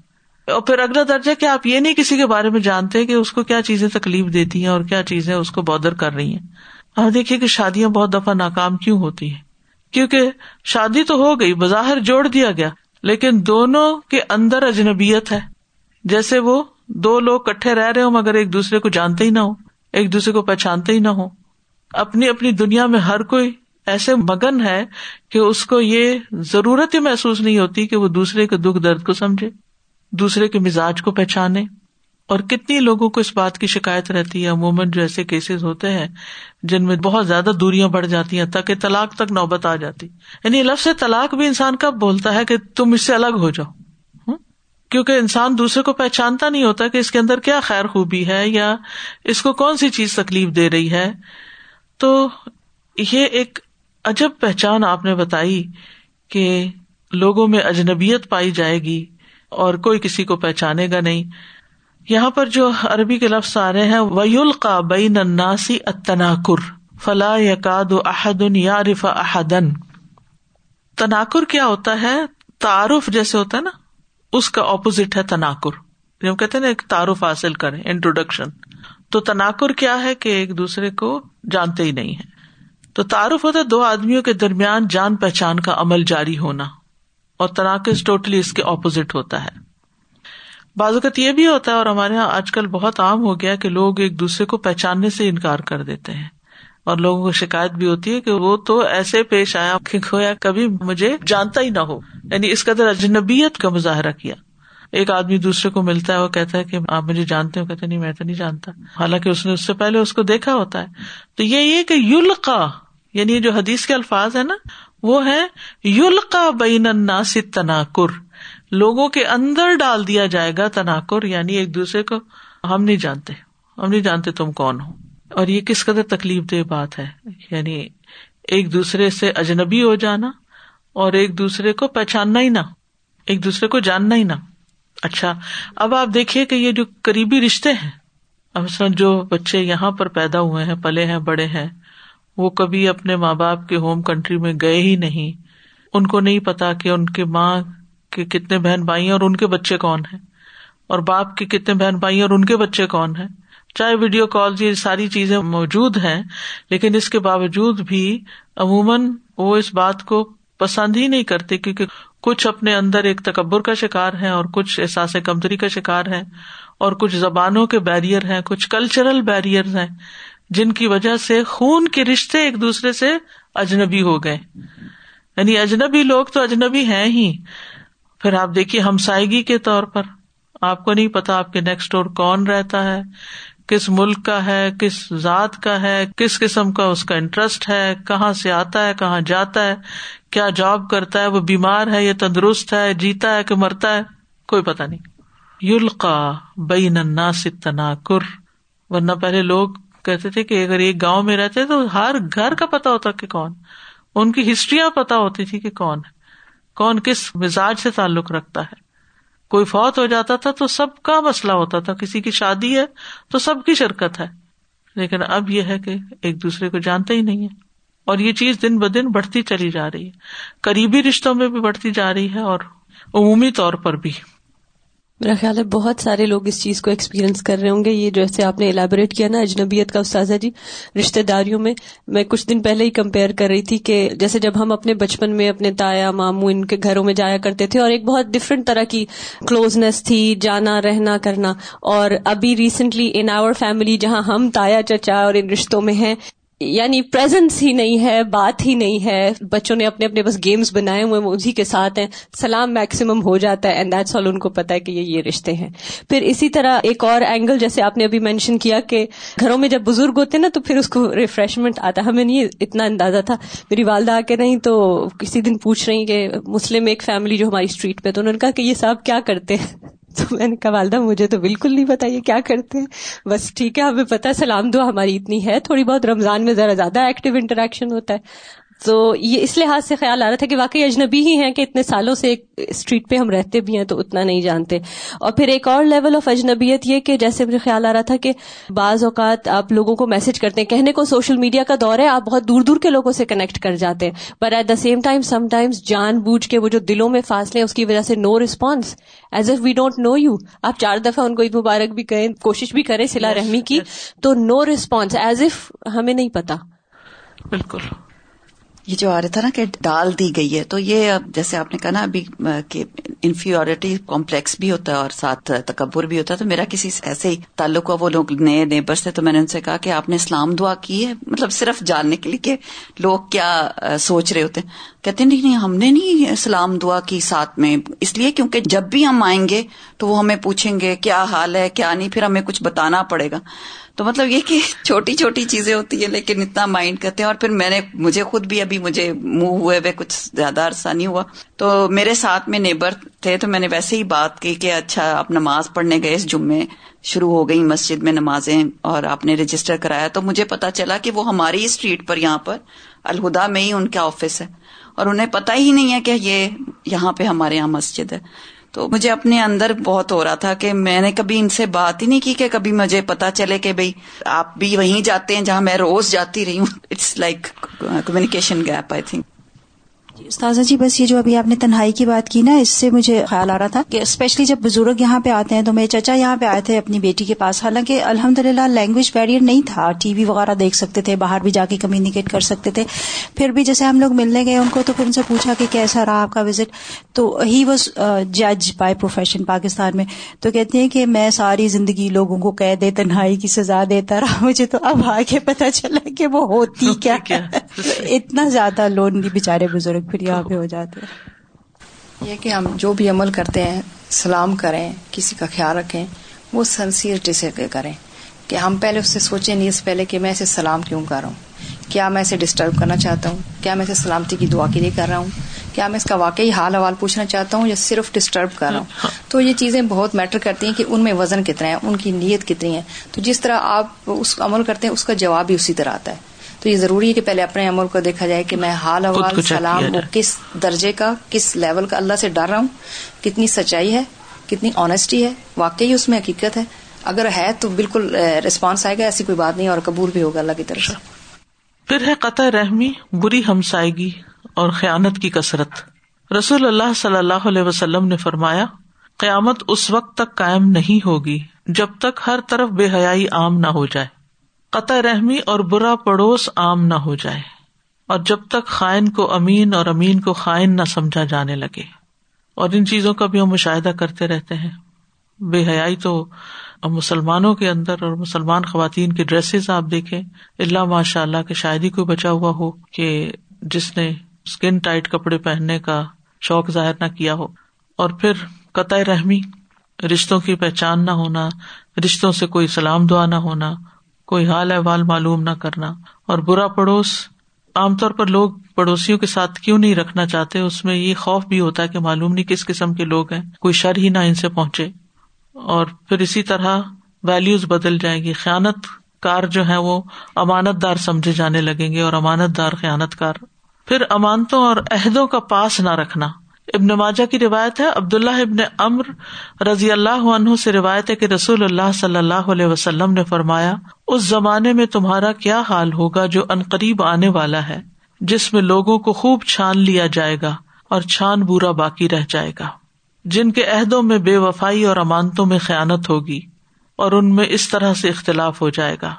اور پھر اگلا درجہ کہ آپ یہ نہیں کسی کے بارے میں جانتے کہ اس کو کیا چیزیں تکلیف دیتی ہیں اور کیا چیزیں اس کو بادر کر رہی ہیں۔ اور دیکھیے کہ شادیاں بہت دفعہ ناکام کیوں ہوتی ہیں؟ کیونکہ شادی تو ہو گئی، بظاہر جوڑ دیا گیا، لیکن دونوں کے اندر اجنبیت ہے۔ جیسے وہ دو لوگ کٹھے رہ رہے ہوں مگر ایک دوسرے کو جانتے ہی نہ ہو ایک دوسرے کو پہچانتے ہی نہ ہو اپنی اپنی دنیا میں ہر کوئی ایسے مگن ہے کہ اس کو یہ ضرورت ہی محسوس نہیں ہوتی کہ وہ دوسرے کے دکھ درد کو سمجھے، دوسرے کے مزاج کو پہچانے۔ اور کتنی لوگوں کو اس بات کی شکایت رہتی ہے، عموماً جو ایسے کیسز ہوتے ہیں جن میں بہت زیادہ دوریاں بڑھ جاتی ہیں تاکہ طلاق تک نوبت آ جاتی۔ یعنی لفظ طلاق بھی انسان کب بولتا ہے کہ تم اس سے الگ ہو جاؤ۔ کیونکہ انسان دوسرے کو پہچانتا نہیں ہوتا کہ اس کے اندر کیا خیر خوبی ہے یا اس کو کون سی چیز تکلیف دے رہی ہے۔ تو یہ ایک عجب پہچان آپ نے بتائی کہ لوگوں میں اجنبیت پائی جائے گی اور کوئی کسی کو پہچانے گا نہیں۔ یہاں پر جو عربی کے لفظ آ رہے ہیں ویل کا بین اناسی اتناکر فلا یقاد احدن یا رفا احدن تناکر کیا ہوتا ہے؟ تعارف جیسے ہوتا ہے نا۔ اس کا اپوزٹ ہے تناکر۔ ہم کہتے نا، ایک تعارف حاصل کریں انٹروڈکشن تو تناکر کیا ہے کہ ایک دوسرے کو جانتے ہی نہیں ہے تو تعارف ہوتا ہے دو آدمیوں کے درمیان جان پہچان کا عمل جاری ہونا۔ اور تناقض ٹوٹلی اس کے اپوزٹ ہوتا ہے۔ بعض اوقات یہ بھی ہوتا ہے اور ہمارے یہاں آج کل بہت عام ہو گیا کہ لوگ ایک دوسرے کو پہچاننے سے انکار کر دیتے ہیں۔ اور لوگوں کو شکایت بھی ہوتی ہے کہ وہ تو ایسے پیش آیا کہ کھویا کبھی مجھے جانتا ہی نہ ہو۔ یعنی اس قدر اجنبیت کا مظاہرہ کیا۔ ایک آدمی دوسرے کو ملتا ہے، وہ کہتا ہے کہ آپ مجھے جانتے ہو کہتے نہیں، میں تو نہیں جانتا۔ حالانکہ اس نے اس سے پہلے اس کو دیکھا ہوتا ہے۔ تو یہ یہ کہ یلقا یعنی جو حدیث کے الفاظ ہے نا، وہ ہے یلقا بین الناس تناکر لوگوں کے اندر ڈال دیا جائے گا تناکر یعنی ایک دوسرے کو ہم نہیں جانتے۔ ہم نہیں جانتے تم کون ہو۔ اور یہ کس قدر تکلیف دہ بات ہے؟ یعنی ایک دوسرے سے اجنبی ہو جانا اور ایک دوسرے کو پہچاننا ہی نہ، ایک دوسرے کو جاننا ہی نہ۔ اچھا اب آپ دیکھیے کہ یہ جو قریبی رشتے ہیں، اب جو بچے یہاں پر پیدا ہوئے ہیں، پلے ہیں، بڑے ہیں، وہ کبھی اپنے ماں باپ کے ہوم کنٹری میں گئے ہی نہیں۔ ان کو نہیں پتا کہ ان کے ماں کے کتنے بہن بھائی اور ان کے بچے کون ہیں۔ اور باپ کے کتنے بہن بھائی اور ان کے بچے کون ہیں۔ چاہے ویڈیو کال یہ ساری چیزیں موجود ہیں، لیکن اس کے باوجود بھی عموماً وہ اس بات کو پسند ہی نہیں کرتے کیونکہ کچھ اپنے اندر ایک تکبر کا شکار ہے اور کچھ احساس کمتری کا شکار ہے اور کچھ زبانوں کے بیریئر ہیں، کچھ کلچرل بیریئر ہیں، جن کی وجہ سے خون کے رشتے ایک دوسرے سے اجنبی ہو گئے۔ یعنی اجنبی لوگ تو اجنبی ہیں ہی۔ پھر آپ دیکھیے ہمسائیگی کے طور پر، آپ کو نہیں پتا آپ کے نیکسٹ ڈور کون رہتا ہے۔ کس ملک کا ہے، کس ذات کا ہے، کس قسم کا اس کا انٹرسٹ ہے، کہاں سے آتا ہے، کہاں جاتا ہے، کیا جاب کرتا ہے، وہ بیمار ہے یا تندرست ہے، جیتا ہے کہ مرتا ہے، کوئی پتا نہیں۔ یلقا بین الناس تناکر ورنہ پہلے لوگ کہتے تھے کہ اگر ایک گاؤں میں رہتے تو ہر گھر کا پتا ہوتا کہ کون۔ ان کی ہسٹریاں پتا ہوتی تھی کہ کون ہے۔ کون کس مزاج سے تعلق رکھتا ہے۔ کوئی فوت ہو جاتا تھا تو سب کا مسئلہ ہوتا تھا، کسی کی شادی ہے تو سب کی شرکت ہے۔ لیکن اب یہ ہے کہ ایک دوسرے کو جانتے ہی نہیں ہے اور یہ چیز دن ب دن بڑھتی چلی جا رہی ہے۔ قریبی رشتوں میں بھی بڑھتی جا رہی ہے اور عمومی طور پر بھی۔ میرا خیال ہے بہت سارے لوگ اس چیز کو ایکسپیرینس کر رہے ہوں گے۔ یہ جیسے آپ نے الیبوریٹ کیا نا اجنبیت کا استاذہ جی رشتے داریوں میں میں کچھ دن پہلے ہی کمپیئر کر رہی تھی کہ جیسے جب ہم اپنے بچپن میں اپنے تایا، ماموں ان کے گھروں میں جایا کرتے تھے اور ایک بہت ڈفرنٹ طرح کی کلوزنس تھی، جانا، رہنا، کرنا۔ اور ابھی ریسنٹلی ان آور فیملی جہاں ہم تایا چچا اور ان رشتوں میں ہیں یعنی پرزنس ہی نہیں ہے، بات ہی نہیں ہے۔ بچوں نے اپنے اپنے بس گیمز بنائے ہوئے اسی کے ساتھ ہیں۔ سلام میکسیمم ہو جاتا ہے اینڈ دیٹس آل ان کو پتا ہے کہ یہ یہ رشتے ہیں۔ پھر اسی طرح ایک اور اینگل جیسے آپ نے ابھی مینشن کیا کہ گھروں میں جب بزرگ ہوتے نا، تو پھر اس کو ریفریشمنٹ آتا ہمیں نہیں، اتنا اندازہ تھا۔ میری والدہ آ کے نہیں، تو کسی دن پوچھ رہی کہ مسلم ایک فیملی جو ہماری اسٹریٹ پہ تو انہوں نے کہا کہ یہ صاحب کیا کرتے ہیں؟ تو میں نے کہا، والدہ، مجھے تو بالکل نہیں پتا یہ کیا کرتے ہیں۔ بس ٹھیک ہے، ہمیں پتا سلام دعا ہماری اتنی ہے، تھوڑی بہت رمضان میں ذرا زیادہ ایکٹیو انٹریکشن ہوتا ہے۔ تو یہ اس لحاظ سے خیال آ رہا تھا کہ واقعی اجنبی ہی ہیں کہ اتنے سالوں سے اسٹریٹ پہ ہم رہتے بھی ہیں تو اتنا نہیں جانتے۔ اور پھر ایک اور لیول آف اجنبیت یہ کہ جیسے مجھے خیال آ رہا تھا کہ بعض اوقات آپ لوگوں کو میسج کرتے ہیں کہنے کو سوشل میڈیا کا دور ہے آپ بہت دور دور کے لوگوں سے کنیکٹ کر جاتے ہیں۔ But at the same time sometimes جان بوجھ کے وہ جو دلوں میں فاصلے اس کی وجہ سے no response as if we don't know you آپ چار دفعہ ان کو عید مبارک بھی کہیں کوشش بھی کریں سلا رحمی کی تو نو ریسپانس ایز اف ہمیں نہیں پتا۔ بالکل۔ یہ جو آ رہا تھا نا کہ ڈال دی گئی ہے، تو یہ جیسے آپ نے کہا نا ابھی کہ انفیورٹی کمپلیکس بھی ہوتا ہے اور ساتھ تکبر بھی ہوتا ہے، تو میرا کسی ایسے ہی تعلق ہوا، وہ لوگ نئے نیبرس تھے، تو میں نے ان سے کہا کہ آپ نے اسلام دعا کی ہے مطلب صرف جاننے کے لیے کہ لوگ کیا سوچ رہے ہوتے ہیں۔ کہتے نہیں نہیں، ہم نے نہیں اسلام دعا کی ساتھ میں، اس لیے کیونکہ جب بھی ہم آئیں گے تو وہ ہمیں پوچھیں گے کیا حال ہے، کیا نہیں، پھر ہمیں کچھ بتانا پڑے گا۔ تو مطلب یہ کہ [laughs] چھوٹی چھوٹی چیزیں ہوتی ہیں لیکن اتنا مائنڈ کرتے ہیں اور پھر میں نے مجھے خود بھی ابھی مجھے منہ ہوئے ہوئے کچھ زیادہ عرصہ نہیں ہوا۔ تو میرے ساتھ میں نیبر تھے تو میں نے ویسے ہی بات کی کہ اچھا آپ نماز پڑھنے گئے اس جمعے، شروع ہو گئی مسجد میں نمازیں اور آپ نے رجسٹر کرایا۔ تو مجھے پتا چلا کہ وہ ہماری اسٹریٹ پر یہاں پر الہدا میں ہی ان کا آفس ہے۔ اور انہیں پتا ہی نہیں ہے کہ یہ یہاں پہ ہمارے یہاں مسجد ہے۔ تو مجھے اپنے اندر بہت ہو رہا تھا کہ میں نے کبھی ان سے بات ہی نہیں کی کہ کبھی مجھے پتا چلے کہ بھائی آپ بھی وہیں جاتے ہیں جہاں میں روز جاتی رہی ہوں۔ It's like communication gap I think استاذہ جی بس یہ جو ابھی آپ نے تنہائی کی بات کی نا اس سے مجھے خیال آ رہا تھا کہ اسپیشلی جب بزرگ یہاں پہ آتے ہیں تو میرے چچا یہاں پہ آئے تھے اپنی بیٹی کے پاس۔ حالانکہ الحمد للہ لینگویج بیریئر نہیں تھا ٹی وی وغیرہ دیکھ سکتے تھے باہر بھی جا کے کمیونیکیٹ کر سکتے تھے۔ پھر بھی جیسے ہم لوگ ملنے گئے ان کو تو پھر ان سے پوچھا کہ کیسا رہا آپ کا وزٹ تو ہی واز جج بائی پروفیشن پاکستان میں۔ تو کہتے ہیں کہ میں ساری زندگی لوگوں کو قید تنہائی کی سزا دیتا رہا۔ مجھے تو اب آگے پتا چلا کہ وہ ہوتی کیا۔ [laughs] اتنا زیادہ لون بےچارے بزرگ۔ پھر یہاں پہ ہو جاتے یہ کہ ہم جو بھی عمل کرتے ہیں سلام کریں کسی کا خیال رکھیں وہ سنسیئرٹی سے کریں۔ کہ ہم پہلے اس سے سوچیں نہیں اس پہلے کہ میں اسے سلام کیوں کر رہا ہوں؟ کیا میں اسے ڈسٹرب کرنا چاہتا ہوں؟ کیا میں اسے سلامتی کی دعا کے لیے کر رہا ہوں؟ کیا میں اس کا واقعی حال حوال پوچھنا چاہتا ہوں یا صرف ڈسٹرب کر رہا ہوں؟ ہاں۔ تو یہ چیزیں بہت میٹر کرتی ہیں کہ ان میں وزن کتنا ہے ان کی نیت کتنی ہے۔ تو جس طرح آپ اس عمل کرتے ہیں اس کا جواب بھی اسی طرح آتا ہے۔ تو یہ ضروری ہے کہ پہلے اپنے عمل کو دیکھا جائے کہ میں حال احوال سلام کس درجے کا کس لیول کا اللہ سے ڈر رہا ہوں کتنی سچائی ہے کتنی آنےسٹی ہے واقعی اس میں حقیقت ہے۔ اگر ہے تو بالکل ریسپانس آئے گا ایسی کوئی بات نہیں اور قبول بھی ہوگا اللہ کی طرف سے۔ پھر ہے قطع رحمی بری ہمسائیگی اور خیانت کی کثرت۔ رسول اللہ صلی اللہ علیہ وسلم نے فرمایا قیامت اس وقت تک قائم نہیں ہوگی جب تک ہر طرف بے حیائی عام نہ ہو جائے۔ قطع رحمی اور برا پڑوس عام نہ ہو جائے اور جب تک خائن کو امین اور امین کو خائن نہ سمجھا جانے لگے اور ان چیزوں کا بھی ہم مشاہدہ کرتے رہتے ہیں۔ بے حیائی تو مسلمانوں کے اندر اور مسلمان خواتین کی ڈریسز آپ دیکھیں اللہ ماشاء اللہ کے شاید ہی کوئی بچا ہوا ہو کہ جس نے اسکن ٹائٹ کپڑے پہننے کا شوق ظاہر نہ کیا ہو۔ اور پھر قطع رحمی، رشتوں کی پہچان نہ ہونا، رشتوں سے کوئی سلام دعا نہ ہونا کوئی حال احوال معلوم نہ کرنا اور برا پڑوس عام طور پر لوگ پڑوسیوں کے ساتھ کیوں نہیں رکھنا چاہتے؟ اس میں یہ خوف بھی ہوتا ہے کہ معلوم نہیں کس قسم کے لوگ ہیں، کوئی شر ہی نہ ان سے پہنچے۔ اور پھر اسی طرح ویلوز بدل جائیں گی۔ خیانت کار جو ہے وہ امانت دار سمجھے جانے لگیں گے اور امانت دار خیانت کار۔ پھر امانتوں اور عہدوں کا پاس نہ رکھنا۔ ابن ماجا کی روایت ہے عبد اللہ ابن امر رضی اللہ عنہ سے روایت ہے کہ رسول اللہ صلی اللہ علیہ وسلم نے فرمایا، اس زمانے میں تمہارا کیا حال ہوگا جو قریب آنے والا ہے، جس میں لوگوں کو خوب چھان لیا جائے گا اور چھان برا باقی رہ جائے گا۔ جن کے عہدوں میں بے وفائی اور امانتوں میں خیانت ہوگی اور ان میں اس طرح سے اختلاف ہو جائے گا۔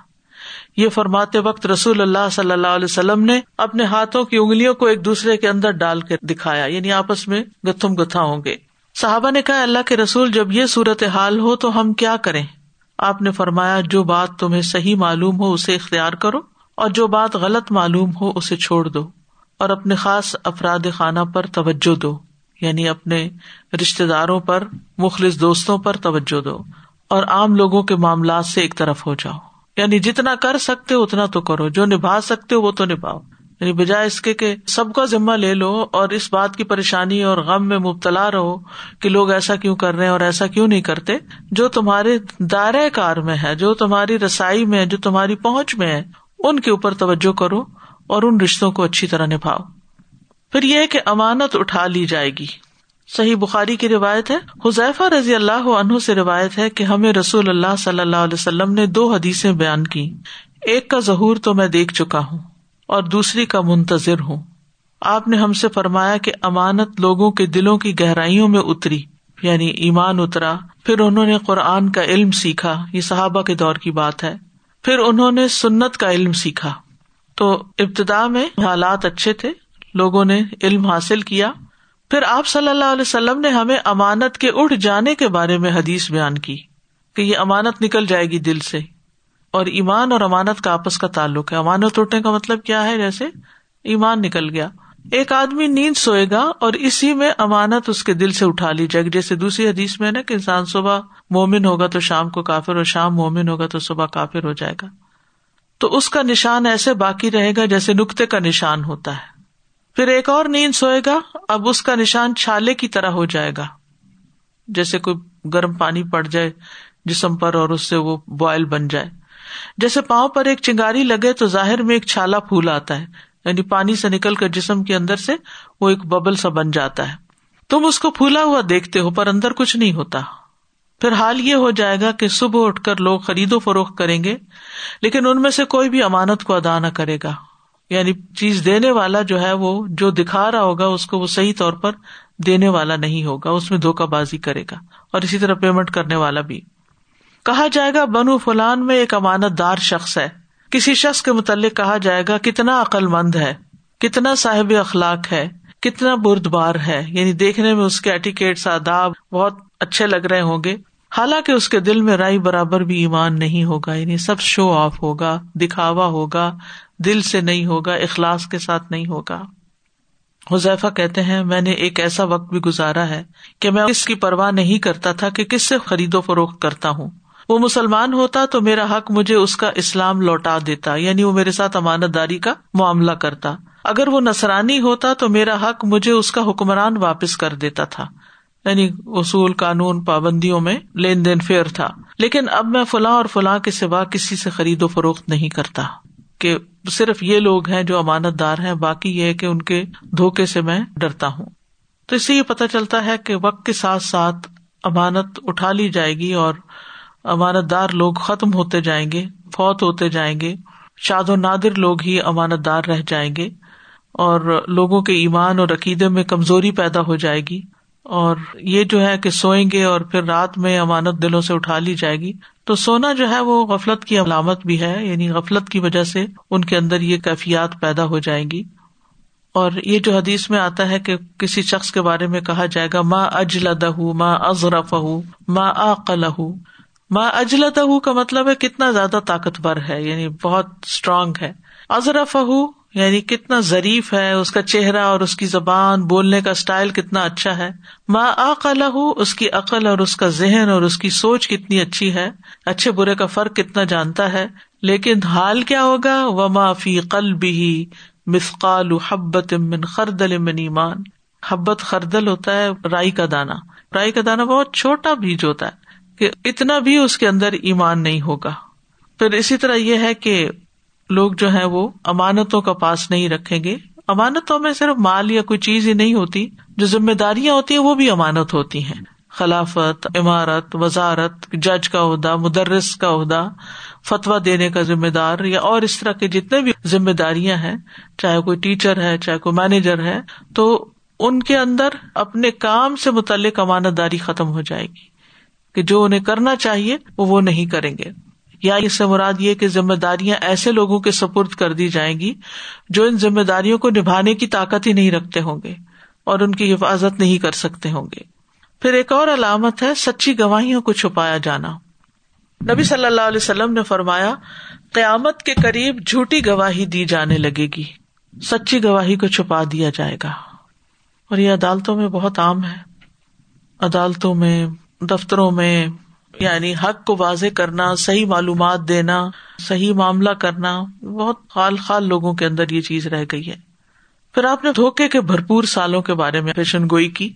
یہ فرماتے وقت رسول اللہ صلی اللہ علیہ وسلم نے اپنے ہاتھوں کی انگلیوں کو ایک دوسرے کے اندر ڈال کر دکھایا یعنی آپس میں گتھم گتھا ہوں گے۔ صحابہ نے کہا، اللہ کے رسول، جب یہ صورت حال ہو تو ہم کیا کریں؟ آپ نے فرمایا، جو بات تمہیں صحیح معلوم ہو اسے اختیار کرو، اور جو بات غلط معلوم ہو اسے چھوڑ دو، اور اپنے خاص افراد خانہ پر توجہ دو یعنی اپنے رشتے داروں پر، مخلص دوستوں پر توجہ دو، اور عام لوگوں کے معاملات سے ایک طرف ہو جاؤ۔ یعنی جتنا کر سکتے ہو اتنا تو کرو، جو نبھا سکتے ہو وہ تو نبھاؤ۔ یعنی بجائے اس کے کہ سب کا ذمہ لے لو اور اس بات کی پریشانی اور غم میں مبتلا رہو کہ لوگ ایسا کیوں کر رہے ہیں اور ایسا کیوں نہیں کرتے۔ جو تمہارے دائرۂ کار میں ہے، جو تمہاری رسائی میں جو تمہاری پہنچ میں ہے، ان کے اوپر توجہ کرو اور ان رشتوں کو اچھی طرح نبھاؤ۔ پھر یہ کہ امانت اٹھا لی جائے گی۔ صحیح بخاری کی روایت ہے۔ حذیفہ رضی اللہ عنہ سے روایت ہے کہ ہمیں رسول اللہ صلی اللہ علیہ وسلم نے دو حدیث بیان کی۔ ایک کا ظہور تو میں دیکھ چکا ہوں اور دوسری کا منتظر ہوں۔ آپ نے ہم سے فرمایا کہ امانت لوگوں کے دلوں کی گہرائیوں میں اتری یعنی ایمان اترا۔ پھر انہوں نے قرآن کا علم سیکھا۔ یہ صحابہ کے دور کی بات ہے۔ پھر انہوں نے سنت کا علم سیکھا۔ تو ابتدا میں حالات اچھے تھے۔ لوگوں نے علم حاصل کیا۔ پھر آپ صلی اللہ علیہ وسلم نے ہمیں امانت کے اٹھ جانے کے بارے میں حدیث بیان کی کہ یہ امانت نکل جائے گی دل سے اور ایمان اور امانت کا آپس کا تعلق ہے۔ امانت اٹھنے کا مطلب کیا ہے؟ جیسے ایمان نکل گیا۔ ایک آدمی نیند سوئے گا اور اسی میں امانت اس کے دل سے اٹھا لی جائے گی۔ جیسے دوسری حدیث میں نا کہ انسان صبح مومن ہوگا تو شام کو کافر اور شام مومن ہوگا تو صبح کافر ہو جائے گا۔ تو اس کا نشان ایسے باقی رہے گا جیسے نقطے کا نشان ہوتا ہے۔ پھر ایک اور نیند سوئے گا، اب اس کا نشان چھالے کی طرح ہو جائے گا۔ جیسے کوئی گرم پانی پڑ جائے جسم پر اور اس سے وہ بوائل بن جائے۔ جیسے پاؤں پر ایک چنگاری لگے تو ظاہر میں ایک چھالا پھول آتا ہے یعنی پانی سے نکل کر جسم کے اندر سے وہ ایک ببل سا بن جاتا ہے۔ تم اس کو پھولا ہوا دیکھتے ہو پر اندر کچھ نہیں ہوتا۔ پھر حال یہ ہو جائے گا کہ صبح اٹھ کر لوگ خرید و فروخت کریں گے، لیکن ان میں سے کوئی بھی امانت کو ادا نہ کرے گا۔ یعنی چیز دینے والا جو ہے وہ جو دکھا رہا ہوگا اس کو وہ صحیح طور پر دینے والا نہیں ہوگا، اس میں دھوکہ بازی کرے گا، اور اسی طرح پیمنٹ کرنے والا بھی۔ کہا جائے گا، بنو فلان میں ایک امانت دار شخص ہے۔ کسی شخص کے متعلق کہا جائے گا، کتنا عقل مند ہے، کتنا صاحب اخلاق ہے، کتنا برد بار ہے۔ یعنی دیکھنے میں اس کے ایٹیکیٹ آداب بہت اچھے لگ رہے ہوں گے۔ حالانکہ اس کے دل میں رائی برابر بھی ایمان نہیں ہوگا یعنی سب شو آف ہوگا، دکھاوا ہوگا۔ دل سے نہیں ہوگا، اخلاص کے ساتھ نہیں ہوگا۔ حذیفہ کہتے ہیں، میں نے ایک ایسا وقت بھی گزارا ہے کہ میں اس کی پرواہ نہیں کرتا تھا کہ کس سے خرید و فروخت کرتا ہوں۔ وہ مسلمان ہوتا تو میرا حق مجھے اس کا اسلام لوٹا دیتا یعنی وہ میرے ساتھ امانت داری کا معاملہ کرتا۔ اگر وہ نسرانی ہوتا تو میرا حق مجھے اس کا حکمران واپس کر دیتا تھا۔ یعنی اصول، قانون، پابندیوں میں لین دین فیئر تھا۔ لیکن اب میں فلاں اور فلاں کے سوا کسی سے خرید و فروخت نہیں کرتا۔ کہ صرف یہ لوگ ہیں جو امانت دار ہیں، باقی یہ کہ ان کے دھوکے سے میں ڈرتا ہوں۔ تو اس سے یہ پتا چلتا ہے کہ وقت کے ساتھ ساتھ امانت اٹھا لی جائے گی اور امانت دار لوگ ختم ہوتے جائیں گے، فوت ہوتے جائیں گے۔ شاد و نادر لوگ ہی امانت دار رہ جائیں گے اور لوگوں کے ایمان اور عقیدے میں کمزوری پیدا ہو جائے گی۔ اور یہ جو ہے کہ سوئیں گے اور پھر رات میں امانت دلوں سے اٹھا لی جائے گی۔ تو سونا جو ہے وہ غفلت کی علامت بھی ہے یعنی غفلت کی وجہ سے ان کے اندر یہ کیفیات پیدا ہو جائیں گی۔ اور یہ جو حدیث میں آتا ہے کہ کسی شخص کے بارے میں کہا جائے گا ماں اجل دہ ماں ازرف ماں عقل ماں اجل دہ کا مطلب ہے کتنا زیادہ طاقتور ہے یعنی بہت اسٹرانگ ہے۔ ازرف یعنی کتنا ظریف ہے، اس کا چہرہ اور اس کی زبان، بولنے کا اسٹائل کتنا اچھا ہے۔ ماں عقل اس کی عقل اور اس کا ذہن اور اس کی سوچ کتنی اچھی ہے۔ اچھے برے کا فرق کتنا جانتا ہے۔ لیکن حال کیا ہوگا؟ و معافی قل بھی مسقال حبت من خردل من ایمان۔ حبت خردل ہوتا ہے رائی کا دانا۔ رائی کا دانا بہت چھوٹا بیج ہوتا ہے کہ اتنا بھی اس کے اندر ایمان نہیں ہوگا۔ پھر اسی طرح یہ ہے کہ لوگ جو ہے وہ امانتوں کا پاس نہیں رکھیں گے۔ امانتوں میں صرف مال یا کوئی چیز ہی نہیں ہوتی، جو ذمہ داریاں ہوتی ہیں، وہ بھی امانت ہوتی ہیں۔ خلافت، عمارت، وزارت، جج کا عہدہ، مدرس کا عہدہ فتوا دینے کا ذمہ دار یا اور اس طرح کے جتنے بھی ذمہ داریاں ہیں، چاہے کوئی ٹیچر ہے، چاہے کوئی مینیجر ہے، تو ان کے اندر اپنے کام سے متعلق امانت داری ختم ہو جائے گی۔ کہ جو انہیں کرنا چاہیے، وہ وہ نہیں کریں گے۔ یا اس سے مراد یہ کہ ذمہ داریاں ایسے لوگوں کے سپرد کر دی جائیں گی جو ان ذمہ داریوں کو نبھانے کی طاقت ہی نہیں رکھتے ہوں گے اور ان کی حفاظت نہیں کر سکتے ہوں گے۔ پھر ایک اور علامت ہے، سچی گواہیوں کو چھپایا جانا۔ نبی صلی اللہ علیہ وسلم نے فرمایا، قیامت کے قریب جھوٹی گواہی دی جانے لگے گی۔ سچی گواہی کو چھپا دیا جائے گا۔ اور یہ عدالتوں میں بہت عام ہے۔ عدالتوں میں، دفتروں میں یعنی حق کو واضح کرنا، صحیح معلومات دینا، صحیح معاملہ کرنا، بہت خال خال لوگوں کے اندر یہ چیز رہ گئی ہے۔ پھر آپ نے دھوکے کے بھرپور سالوں کے بارے میں پیشن گوئی کی۔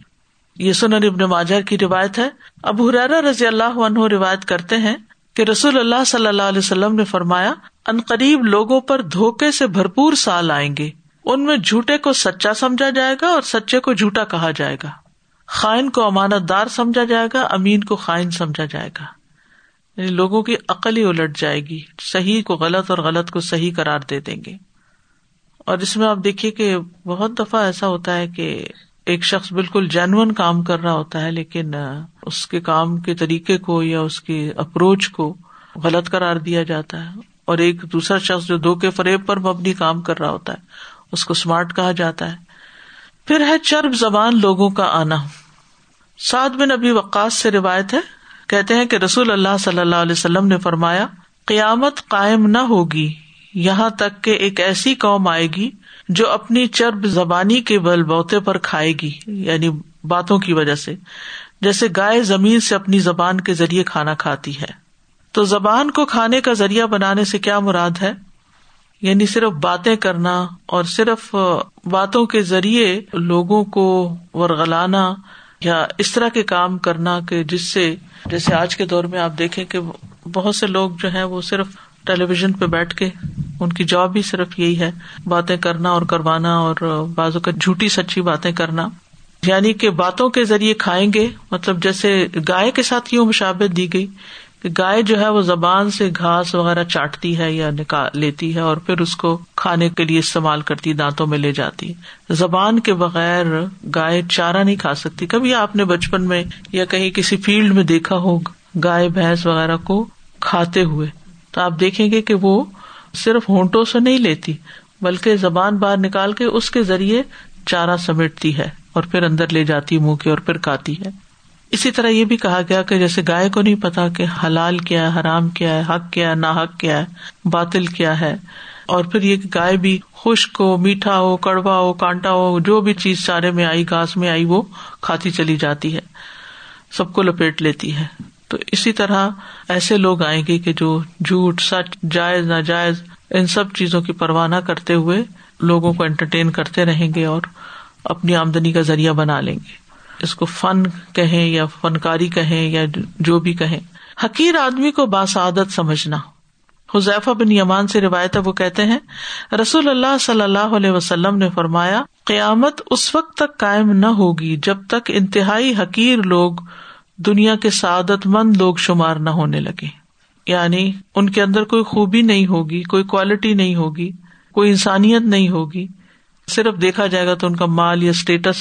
یہ سنن ابن ماجر کی روایت ہے۔ اب حرارا رضی اللہ عنہ روایت کرتے ہیں کہ رسول اللہ صلی اللہ علیہ وسلم نے فرمایا، ان قریب لوگوں پر دھوکے سے بھرپور سال آئیں گے۔ ان میں جھوٹے کو سچا سمجھا جائے گا اور سچے کو جھوٹا کہا جائے گا۔ خائن کو امانت دار سمجھا جائے گا، امین کو خائن سمجھا جائے گا۔ یعنی لوگوں کی عقل ہی الٹ جائے گی، صحیح کو غلط اور غلط کو صحیح قرار دے دیں گے۔ اور اس میں آپ دیکھیے کہ بہت دفعہ ایسا ہوتا ہے کہ ایک شخص بالکل جینون کام کر رہا ہوتا ہے، لیکن اس کے کام کے طریقے کو یا اس کی اپروچ کو غلط قرار دیا جاتا ہے۔ اور ایک دوسرا شخص جو دو کے فریب پر مبنی کام کر رہا ہوتا ہے، اس کو اسمارٹ کہا جاتا ہے۔ پھر ہے چرب زبان لوگوں کا آنا۔ سعد بن ابھی وقاص سے روایت ہے، کہتے ہیں کہ رسول اللہ صلی اللہ علیہ وسلم نے فرمایا، قیامت قائم نہ ہوگی، یہاں تک کہ ایک ایسی قوم آئے گی جو اپنی چرب زبانی کے بل بوتے پر کھائے گی یعنی باتوں کی وجہ سے۔ جیسے گائے زمین سے اپنی زبان کے ذریعے کھانا کھاتی ہے۔ تو زبان کو کھانے کا ذریعہ بنانے سے کیا مراد ہے؟ یعنی صرف باتیں کرنا اور صرف باتوں کے ذریعے لوگوں کو ورگلانا یا اس طرح کے کام کرنا کہ جس سے جیسے آج کے دور میں آپ دیکھیں کہ بہت سے لوگ جو ہے وہ صرف ٹیلی ویژن پہ بیٹھ کے ان کی جاب بھی صرف یہی ہے، باتیں کرنا اور کروانا اور بازو کا جھوٹی سچی باتیں کرنا۔ یعنی کہ باتوں کے ذریعے کھائیں گے مطلب جیسے گائے کے ساتھ یوں مشابت دی گئی کہ گائے جو ہے وہ زبان سے گھاس وغیرہ چاٹتی ہے یا نکال لیتی ہے اور پھر اس کو کھانے کے لیے استعمال کرتی، دانتوں میں لے جاتی۔ زبان کے بغیر گائے چارہ نہیں کھا سکتی۔ کبھی آپ نے بچپن میں یا کہیں کسی فیلڈ میں دیکھا ہو گائے بھینس وغیرہ کو کھاتے ہوئے۔ تو آپ دیکھیں گے کہ وہ صرف ہونٹوں سے نہیں لیتی، بلکہ زبان باہر نکال کے اس کے ذریعے چارہ سمیٹتی ہے اور پھر اندر لے جاتی منہ کے اور پھر کھاتی ہے۔ اسی طرح یہ بھی کہا گیا کہ جیسے گائے کو نہیں پتا کہ حلال کیا ہے، حرام کیا ہے، حق کیا ہے نا حق کیا ہے، باطل کیا ہے، اور پھر یہ گائے بھی خشک ہو، میٹھا ہو، کڑوا ہو، کانٹا ہو، جو بھی چیز چارے میں آئی، گھاس میں آئی، وہ کھاتی چلی جاتی ہے، سب کو لپیٹ لیتی ہے۔ تو اسی طرح ایسے لوگ آئیں گے کہ جو جھوٹ، سچ، جائز، ناجائز، ان سب چیزوں کی پرواہ نہ کرتے ہوئے لوگوں کو انٹرٹین کرتے رہیں گے اور اپنی آمدنی کا ذریعہ بنا لیں گے۔ اس کو فن کہیں یا فنکاری کہیں یا جو بھی کہیں۔ حقیر آدمی کو باسعادت سمجھنا۔ حذیفہ بن یمان سے روایت وہ کہتے ہیں، رسول اللہ صلی اللہ علیہ وسلم نے فرمایا، قیامت اس وقت تک قائم نہ ہوگی جب تک انتہائی حقیر لوگ، دنیا کے سعادت مند لوگ شمار نہ ہونے لگے۔ یعنی ان کے اندر کوئی خوبی نہیں ہوگی، کوئی کوالٹی نہیں ہوگی، کوئی انسانیت نہیں ہوگی۔ صرف دیکھا جائے گا تو ان کا مال یا اسٹیٹس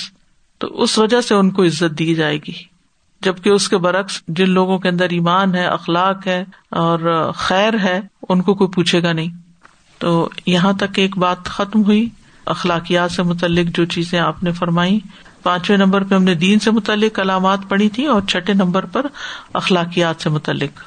تو اس وجہ سے ان کو عزت دی جائے گی۔ جبکہ اس کے برعکس جن لوگوں کے اندر ایمان ہے، اخلاق ہے اور خیر ہے، ان کو کوئی پوچھے گا نہیں۔ تو یہاں تک ایک بات ختم ہوئی۔ اخلاقیات سے متعلق جو چیزیں آپ نے فرمائی پانچویں نمبر پہ ہم نے دین سے متعلق علامات پڑھی تھی اور چھٹے نمبر پر اخلاقیات سے متعلق۔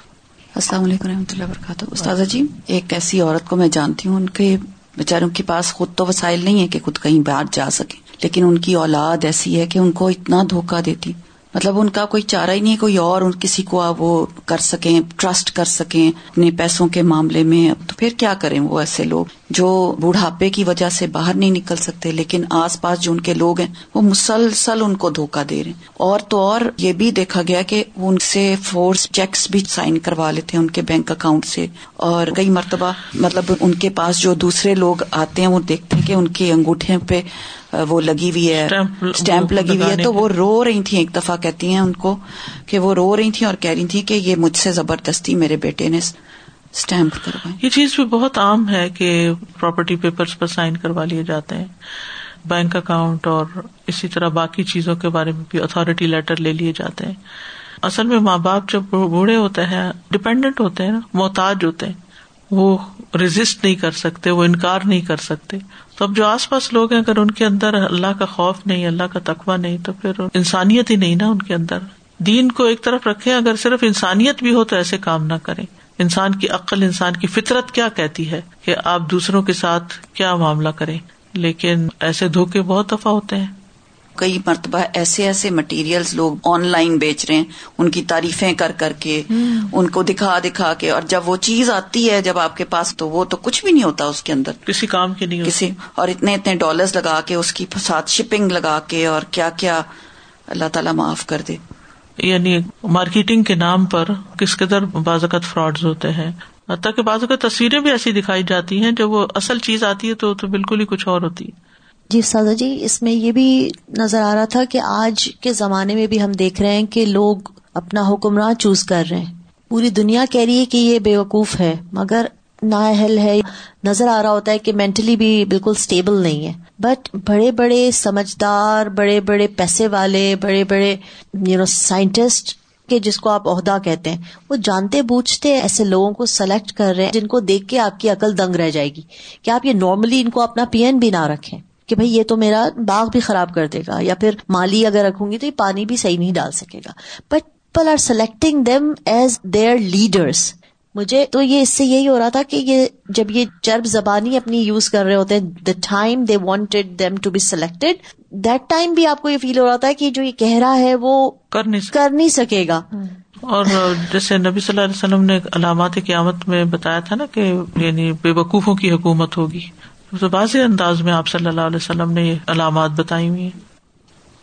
السلام علیکم رحمۃ اللہ وبرکاتہ۔ استاذہ جی ایک ایسی عورت کو میں جانتی ہوں، ان کے بےچاروں کے پاس خود تو وسائل نہیں ہے کہ خود کہیں باہر جا سکے لیکن ان کی اولاد ایسی ہے کہ ان کو اتنا دھوکا دیتی۔ مطلب ان کا کوئی چارہ ہی نہیں کوئی اور ان کسی کو وہ کر سکیں، ٹرسٹ کر سکیں اپنے پیسوں کے معاملے میں۔ تو پھر کیا کریں وہ ایسے لوگ؟ جو بوڑھاپے کی وجہ سے باہر نہیں نکل سکتے لیکن آس پاس جو ان کے لوگ ہیں وہ مسلسل ان کو دھوکہ دے رہے ہیں۔ اور تو اور یہ بھی دیکھا گیا کہ ان سے فورس چیکس بھی سائن کروا لیتے ہیں ان کے بینک اکاؤنٹ سے۔ اور کئی مرتبہ مطلب ان کے پاس جو دوسرے لوگ آتے ہیں وہ دیکھتے ہیں کہ ان کے انگوٹھے پہ وہ لگی ہوئی ہے اسٹیمپ لگی ہوئی ہے۔ تو وہ رو رہی تھی ایک دفعہ کہتی ہیں ان کو کہ وہ رو رہی تھی اور کہہ رہی تھی کہ یہ مجھ سے زبردستی میرے بیٹے نے اسٹیمپ کروائے یہ چیز بھی بہت عام ہے کہ پراپرٹی پیپر پر سائن کروا لیے جاتے ہیں۔ بینک اکاؤنٹ اور اسی طرح باقی چیزوں کے بارے میں بھی اتارٹی لیٹر لے لیے جاتے ہیں۔ اصل میں ماں باپ جب بوڑھے ہوتے ہیں ڈپینڈنٹ ہوتے ہیں نا محتاج ہوتے ہیں، وہ رجسٹ نہیں کر سکتے، وہ انکار نہیں کر سکتے۔ تو اب جو آس پاس لوگ ہیں، اگر ان کے اندر اللہ کا خوف نہیں، اللہ کا تقوی نہیں، تو پھر انسانیت ہی نہیں نا ان کے اندر۔ دین کو ایک طرف رکھے اگر صرف انسانیت بھی ہو تو ایسے کام نہ کرے انسان کی عقل انسان کی فطرت کیا کہتی ہے کہ آپ دوسروں کے ساتھ کیا معاملہ کریں؟ لیکن ایسے دھوکے بہت دفعہ ہوتے ہیں۔ کئی مرتبہ ایسے ایسے مٹیریل لوگ آن لائن بیچ رہے ہیں ان کی تعریفیں کر کر کے ان کو دکھا دکھا کے اور جب وہ چیز آتی ہے جب آپ کے پاس تو وہ تو کچھ بھی نہیں ہوتا اس کے اندر۔ کسی کام کی نہیں کسی اور اتنے اتنے ڈالرز لگا کے اس کی ساتھ شپنگ لگا کے اور کیا کیا اللہ تعالیٰ معاف کر دے۔ یعنی مارکیٹنگ کے نام پر کس قدر بازوقت فراڈ ہوتے ہیں۔ حتیٰ کہ بعض اوقات تصویریں بھی ایسی دکھائی جاتی ہیں، جب وہ اصل چیز آتی ہے تو بالکل ہی کچھ اور ہوتی۔ ہے جی سازا جی اس میں یہ بھی نظر آ رہا تھا کہ آج کے زمانے میں بھی ہم دیکھ رہے ہیں کہ لوگ اپنا حکمراں چوز کر رہے ہیں۔ پوری دنیا کہہ رہی ہے کہ یہ بے وقوف ہے، مگر نااہل ہے، نظر آ رہا ہوتا ہے کہ مینٹلی بھی بالکل اسٹیبل نہیں ہے۔ بٹ بڑے بڑے سمجھدار، بڑے بڑے پیسے والے، بڑے بڑے یو نو سائنٹسٹ کے جس کو آپ عہدہ کہتے ہیں، وہ جانتے بوجھتے ایسے لوگوں کو سلیکٹ کر رہے ہیں جن کو دیکھ کے آپ کی عقل دنگ رہ جائے گی۔ کہ آپ یہ نارملی ان کو اپنا پی این بھی نہ رکھیں کہ بھائی یہ تو میرا باغ بھی خراب کر دے گا یا پھر مالی اگر رکھوں گی تو یہ پانی بھی صحیح نہیں ڈال سکے گا۔ But people are selecting them as their leaders مجھے تو یہ اس سے یہی ہو رہا تھا کہ یہ جب یہ چرب زبانی اپنی یوز کر رہے ہوتے ہیں the time they wanted them to be selected that time بھی آپ کو یہ فیل ہو رہا تھا کہ جو یہ کہہ رہا ہے وہ کر نہیں سکے۔ گا۔ اور جیسے نبی صلی اللہ علیہ وسلم نے علامات قیامت میں بتایا تھا نا کہ یعنی بے وقوفوں کی حکومت ہوگی۔ تو واضح انداز میں آپ صلی اللہ علیہ وسلم نے یہ علامات بتائی ہوئی ہیں۔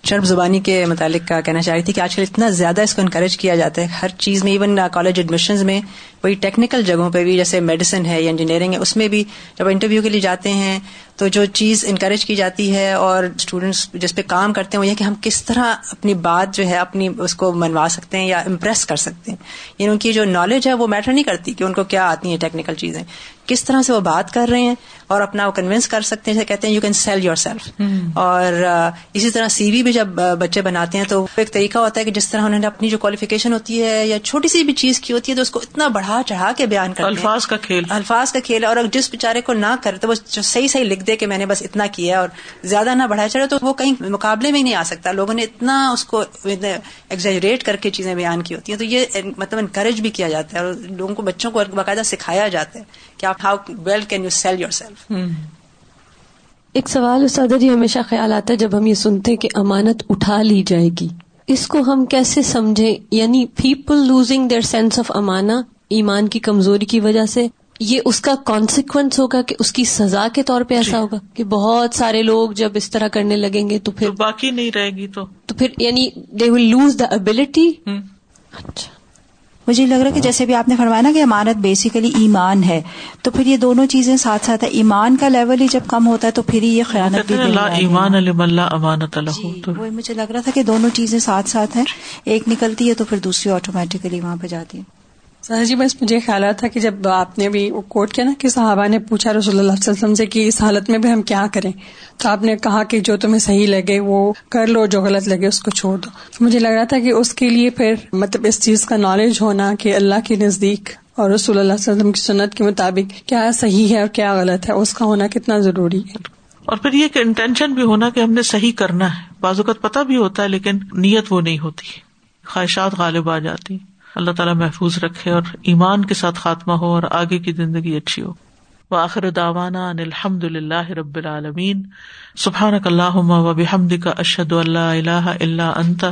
شرب زبانی کے متعلق کہنا چاہ رہی تھی کہ آج کل اتنا زیادہ اس کو انکریج کیا جاتا ہے۔ ہر چیز میں ایون کالج ایڈمیشن میں، وہی ٹیکنیکل جگہوں پہ بھی، جیسے میڈیسن ہے یا انجینئرنگ ہے، اس میں بھی جب انٹرویو کے لیے جاتے ہیں، تو جو چیز انکریج کی جاتی ہے اور اسٹوڈینٹس جس پہ کام کرتے ہیں، وہ یہ کہ ہم کس طرح اپنی بات جو ہے، اپنی اس کو منوا سکتے ہیں یا امپریس کر سکتے ہیں۔ یعنی ان کی جو نالج ہے، وہ میٹر نہیں کرتی کہ ان کو کیا آتی ہیں ٹیکنیکل چیزیں۔ کس طرح سے وہ بات کر رہے ہیں اور اپنا وہ کنوینس کر سکتے ہیں جیسے کہتے ہیں you can sell yourself اور اسی طرح سی وی بھی جب بچے بناتے ہیں تو ایک طریقہ ہوتا ہے کہ جس طرح انہوں نے اپنی جو کوالیفکیشن ہوتی ہے یا چھوٹی سی بھی چیز کی ہوتی ہے تو اس کو اتنا بڑھا چڑھا کے بیان کرتے الفاظ کا کھیل۔ الفاظ کا کھیل اور جس بےچارے کو نہ کرے تو وہ صحیح صحیح لکھ دے کہ میں نے بس اتنا کیا اور زیادہ نہ بڑھایا چڑھے تو وہ کہیں مقابلے میں ہی نہیں آ سکتا۔ لوگوں نے اتنا اس کو ایگزیجریٹ کر کے چیزیں بیان کی ہوتی ہیں۔ تو یہ مطلب انکریج بھی کیا جاتا ہے اور لوگوں کو بچوں کو باقاعدہ سکھایا جاتا ہے۔ کہ آپ how well can you sell yourself ایک سوال اسادہ جی ہمیشہ خیال آتا ہے جب ہم یہ سنتے کہ امانت اٹھا لی جائے گی۔ اس کو ہم کیسے سمجھیں؟ یعنی people losing their sense of امانا ایمان کی کمزوری کی وجہ سے یہ اس کا کانسیکوینس ہوگا کہ اس کی سزا کے طور پہ ایسا جی۔ ہوگا کہ بہت سارے لوگ جب اس طرح کرنے لگیں گے تو پھر باقی نہیں رہے گی تو۔ تو پھر یعنی دے ول لوز دا ابلٹی اچھا۔ مجھے لگ رہا کہ جیسے بھی آپ نے فرمایا نا کہ امانت بیسیکلی ایمان ہے تو پھر یہ دونوں چیزیں ساتھ ساتھ ہے ایمان کا لیول ہی جب کم ہوتا ہے تو پھر یہ خیانت بھی ایمان امانت جی، وہ مجھے لگ رہا تھا کہ دونوں چیزیں ساتھ ساتھ ہیں۔ ایک نکلتی ہے تو پھر دوسری آٹومیٹکلی وہاں پہ جاتی ہے۔ سر جی بس مجھے خیال تھا کہ جب آپ نے بھی کوٹ کیا نا، کہ صحابہ نے پوچھا رسول اللہ علیہ وسلم سے کہ اس حالت میں بھی ہم کیا کریں؟ تو آپ نے کہا کہ جو تمہیں صحیح لگے وہ کر لو، جو غلط لگے اس کو چھوڑ دو۔ مجھے لگ رہا تھا کہ اس کے لیے پھر مطلب اس چیز کا نالج ہونا کہ اللہ کے نزدیک اور رسول اللہ علیہ وسلم کی سنت کے مطابق کیا صحیح ہے اور کیا غلط ہے، اس کا ہونا کتنا ضروری ہے۔ اور پھر یہ کہ انٹینشن بھی ہونا کہ ہم نے صحیح کرنا ہے۔ بعض اوقات پتہ بھی ہوتا ہے، لیکن نیت وہ نہیں ہوتی۔ خواہشات غالب آ جاتی۔ اللہ تعالیٰ محفوظ رکھے اور ایمان کے ساتھ خاتمہ ہو اور آگے کی زندگی اچھی ہو۔ وآخر داوانا ان الحمد للہ رب العالمین۔ سبحان اللہ و بحمد کا اشد اللہ اللہ اللہ انت۔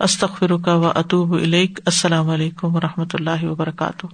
استخر کا و اطوب السلام علیکم و رحمۃ اللہ وبرکاتہ۔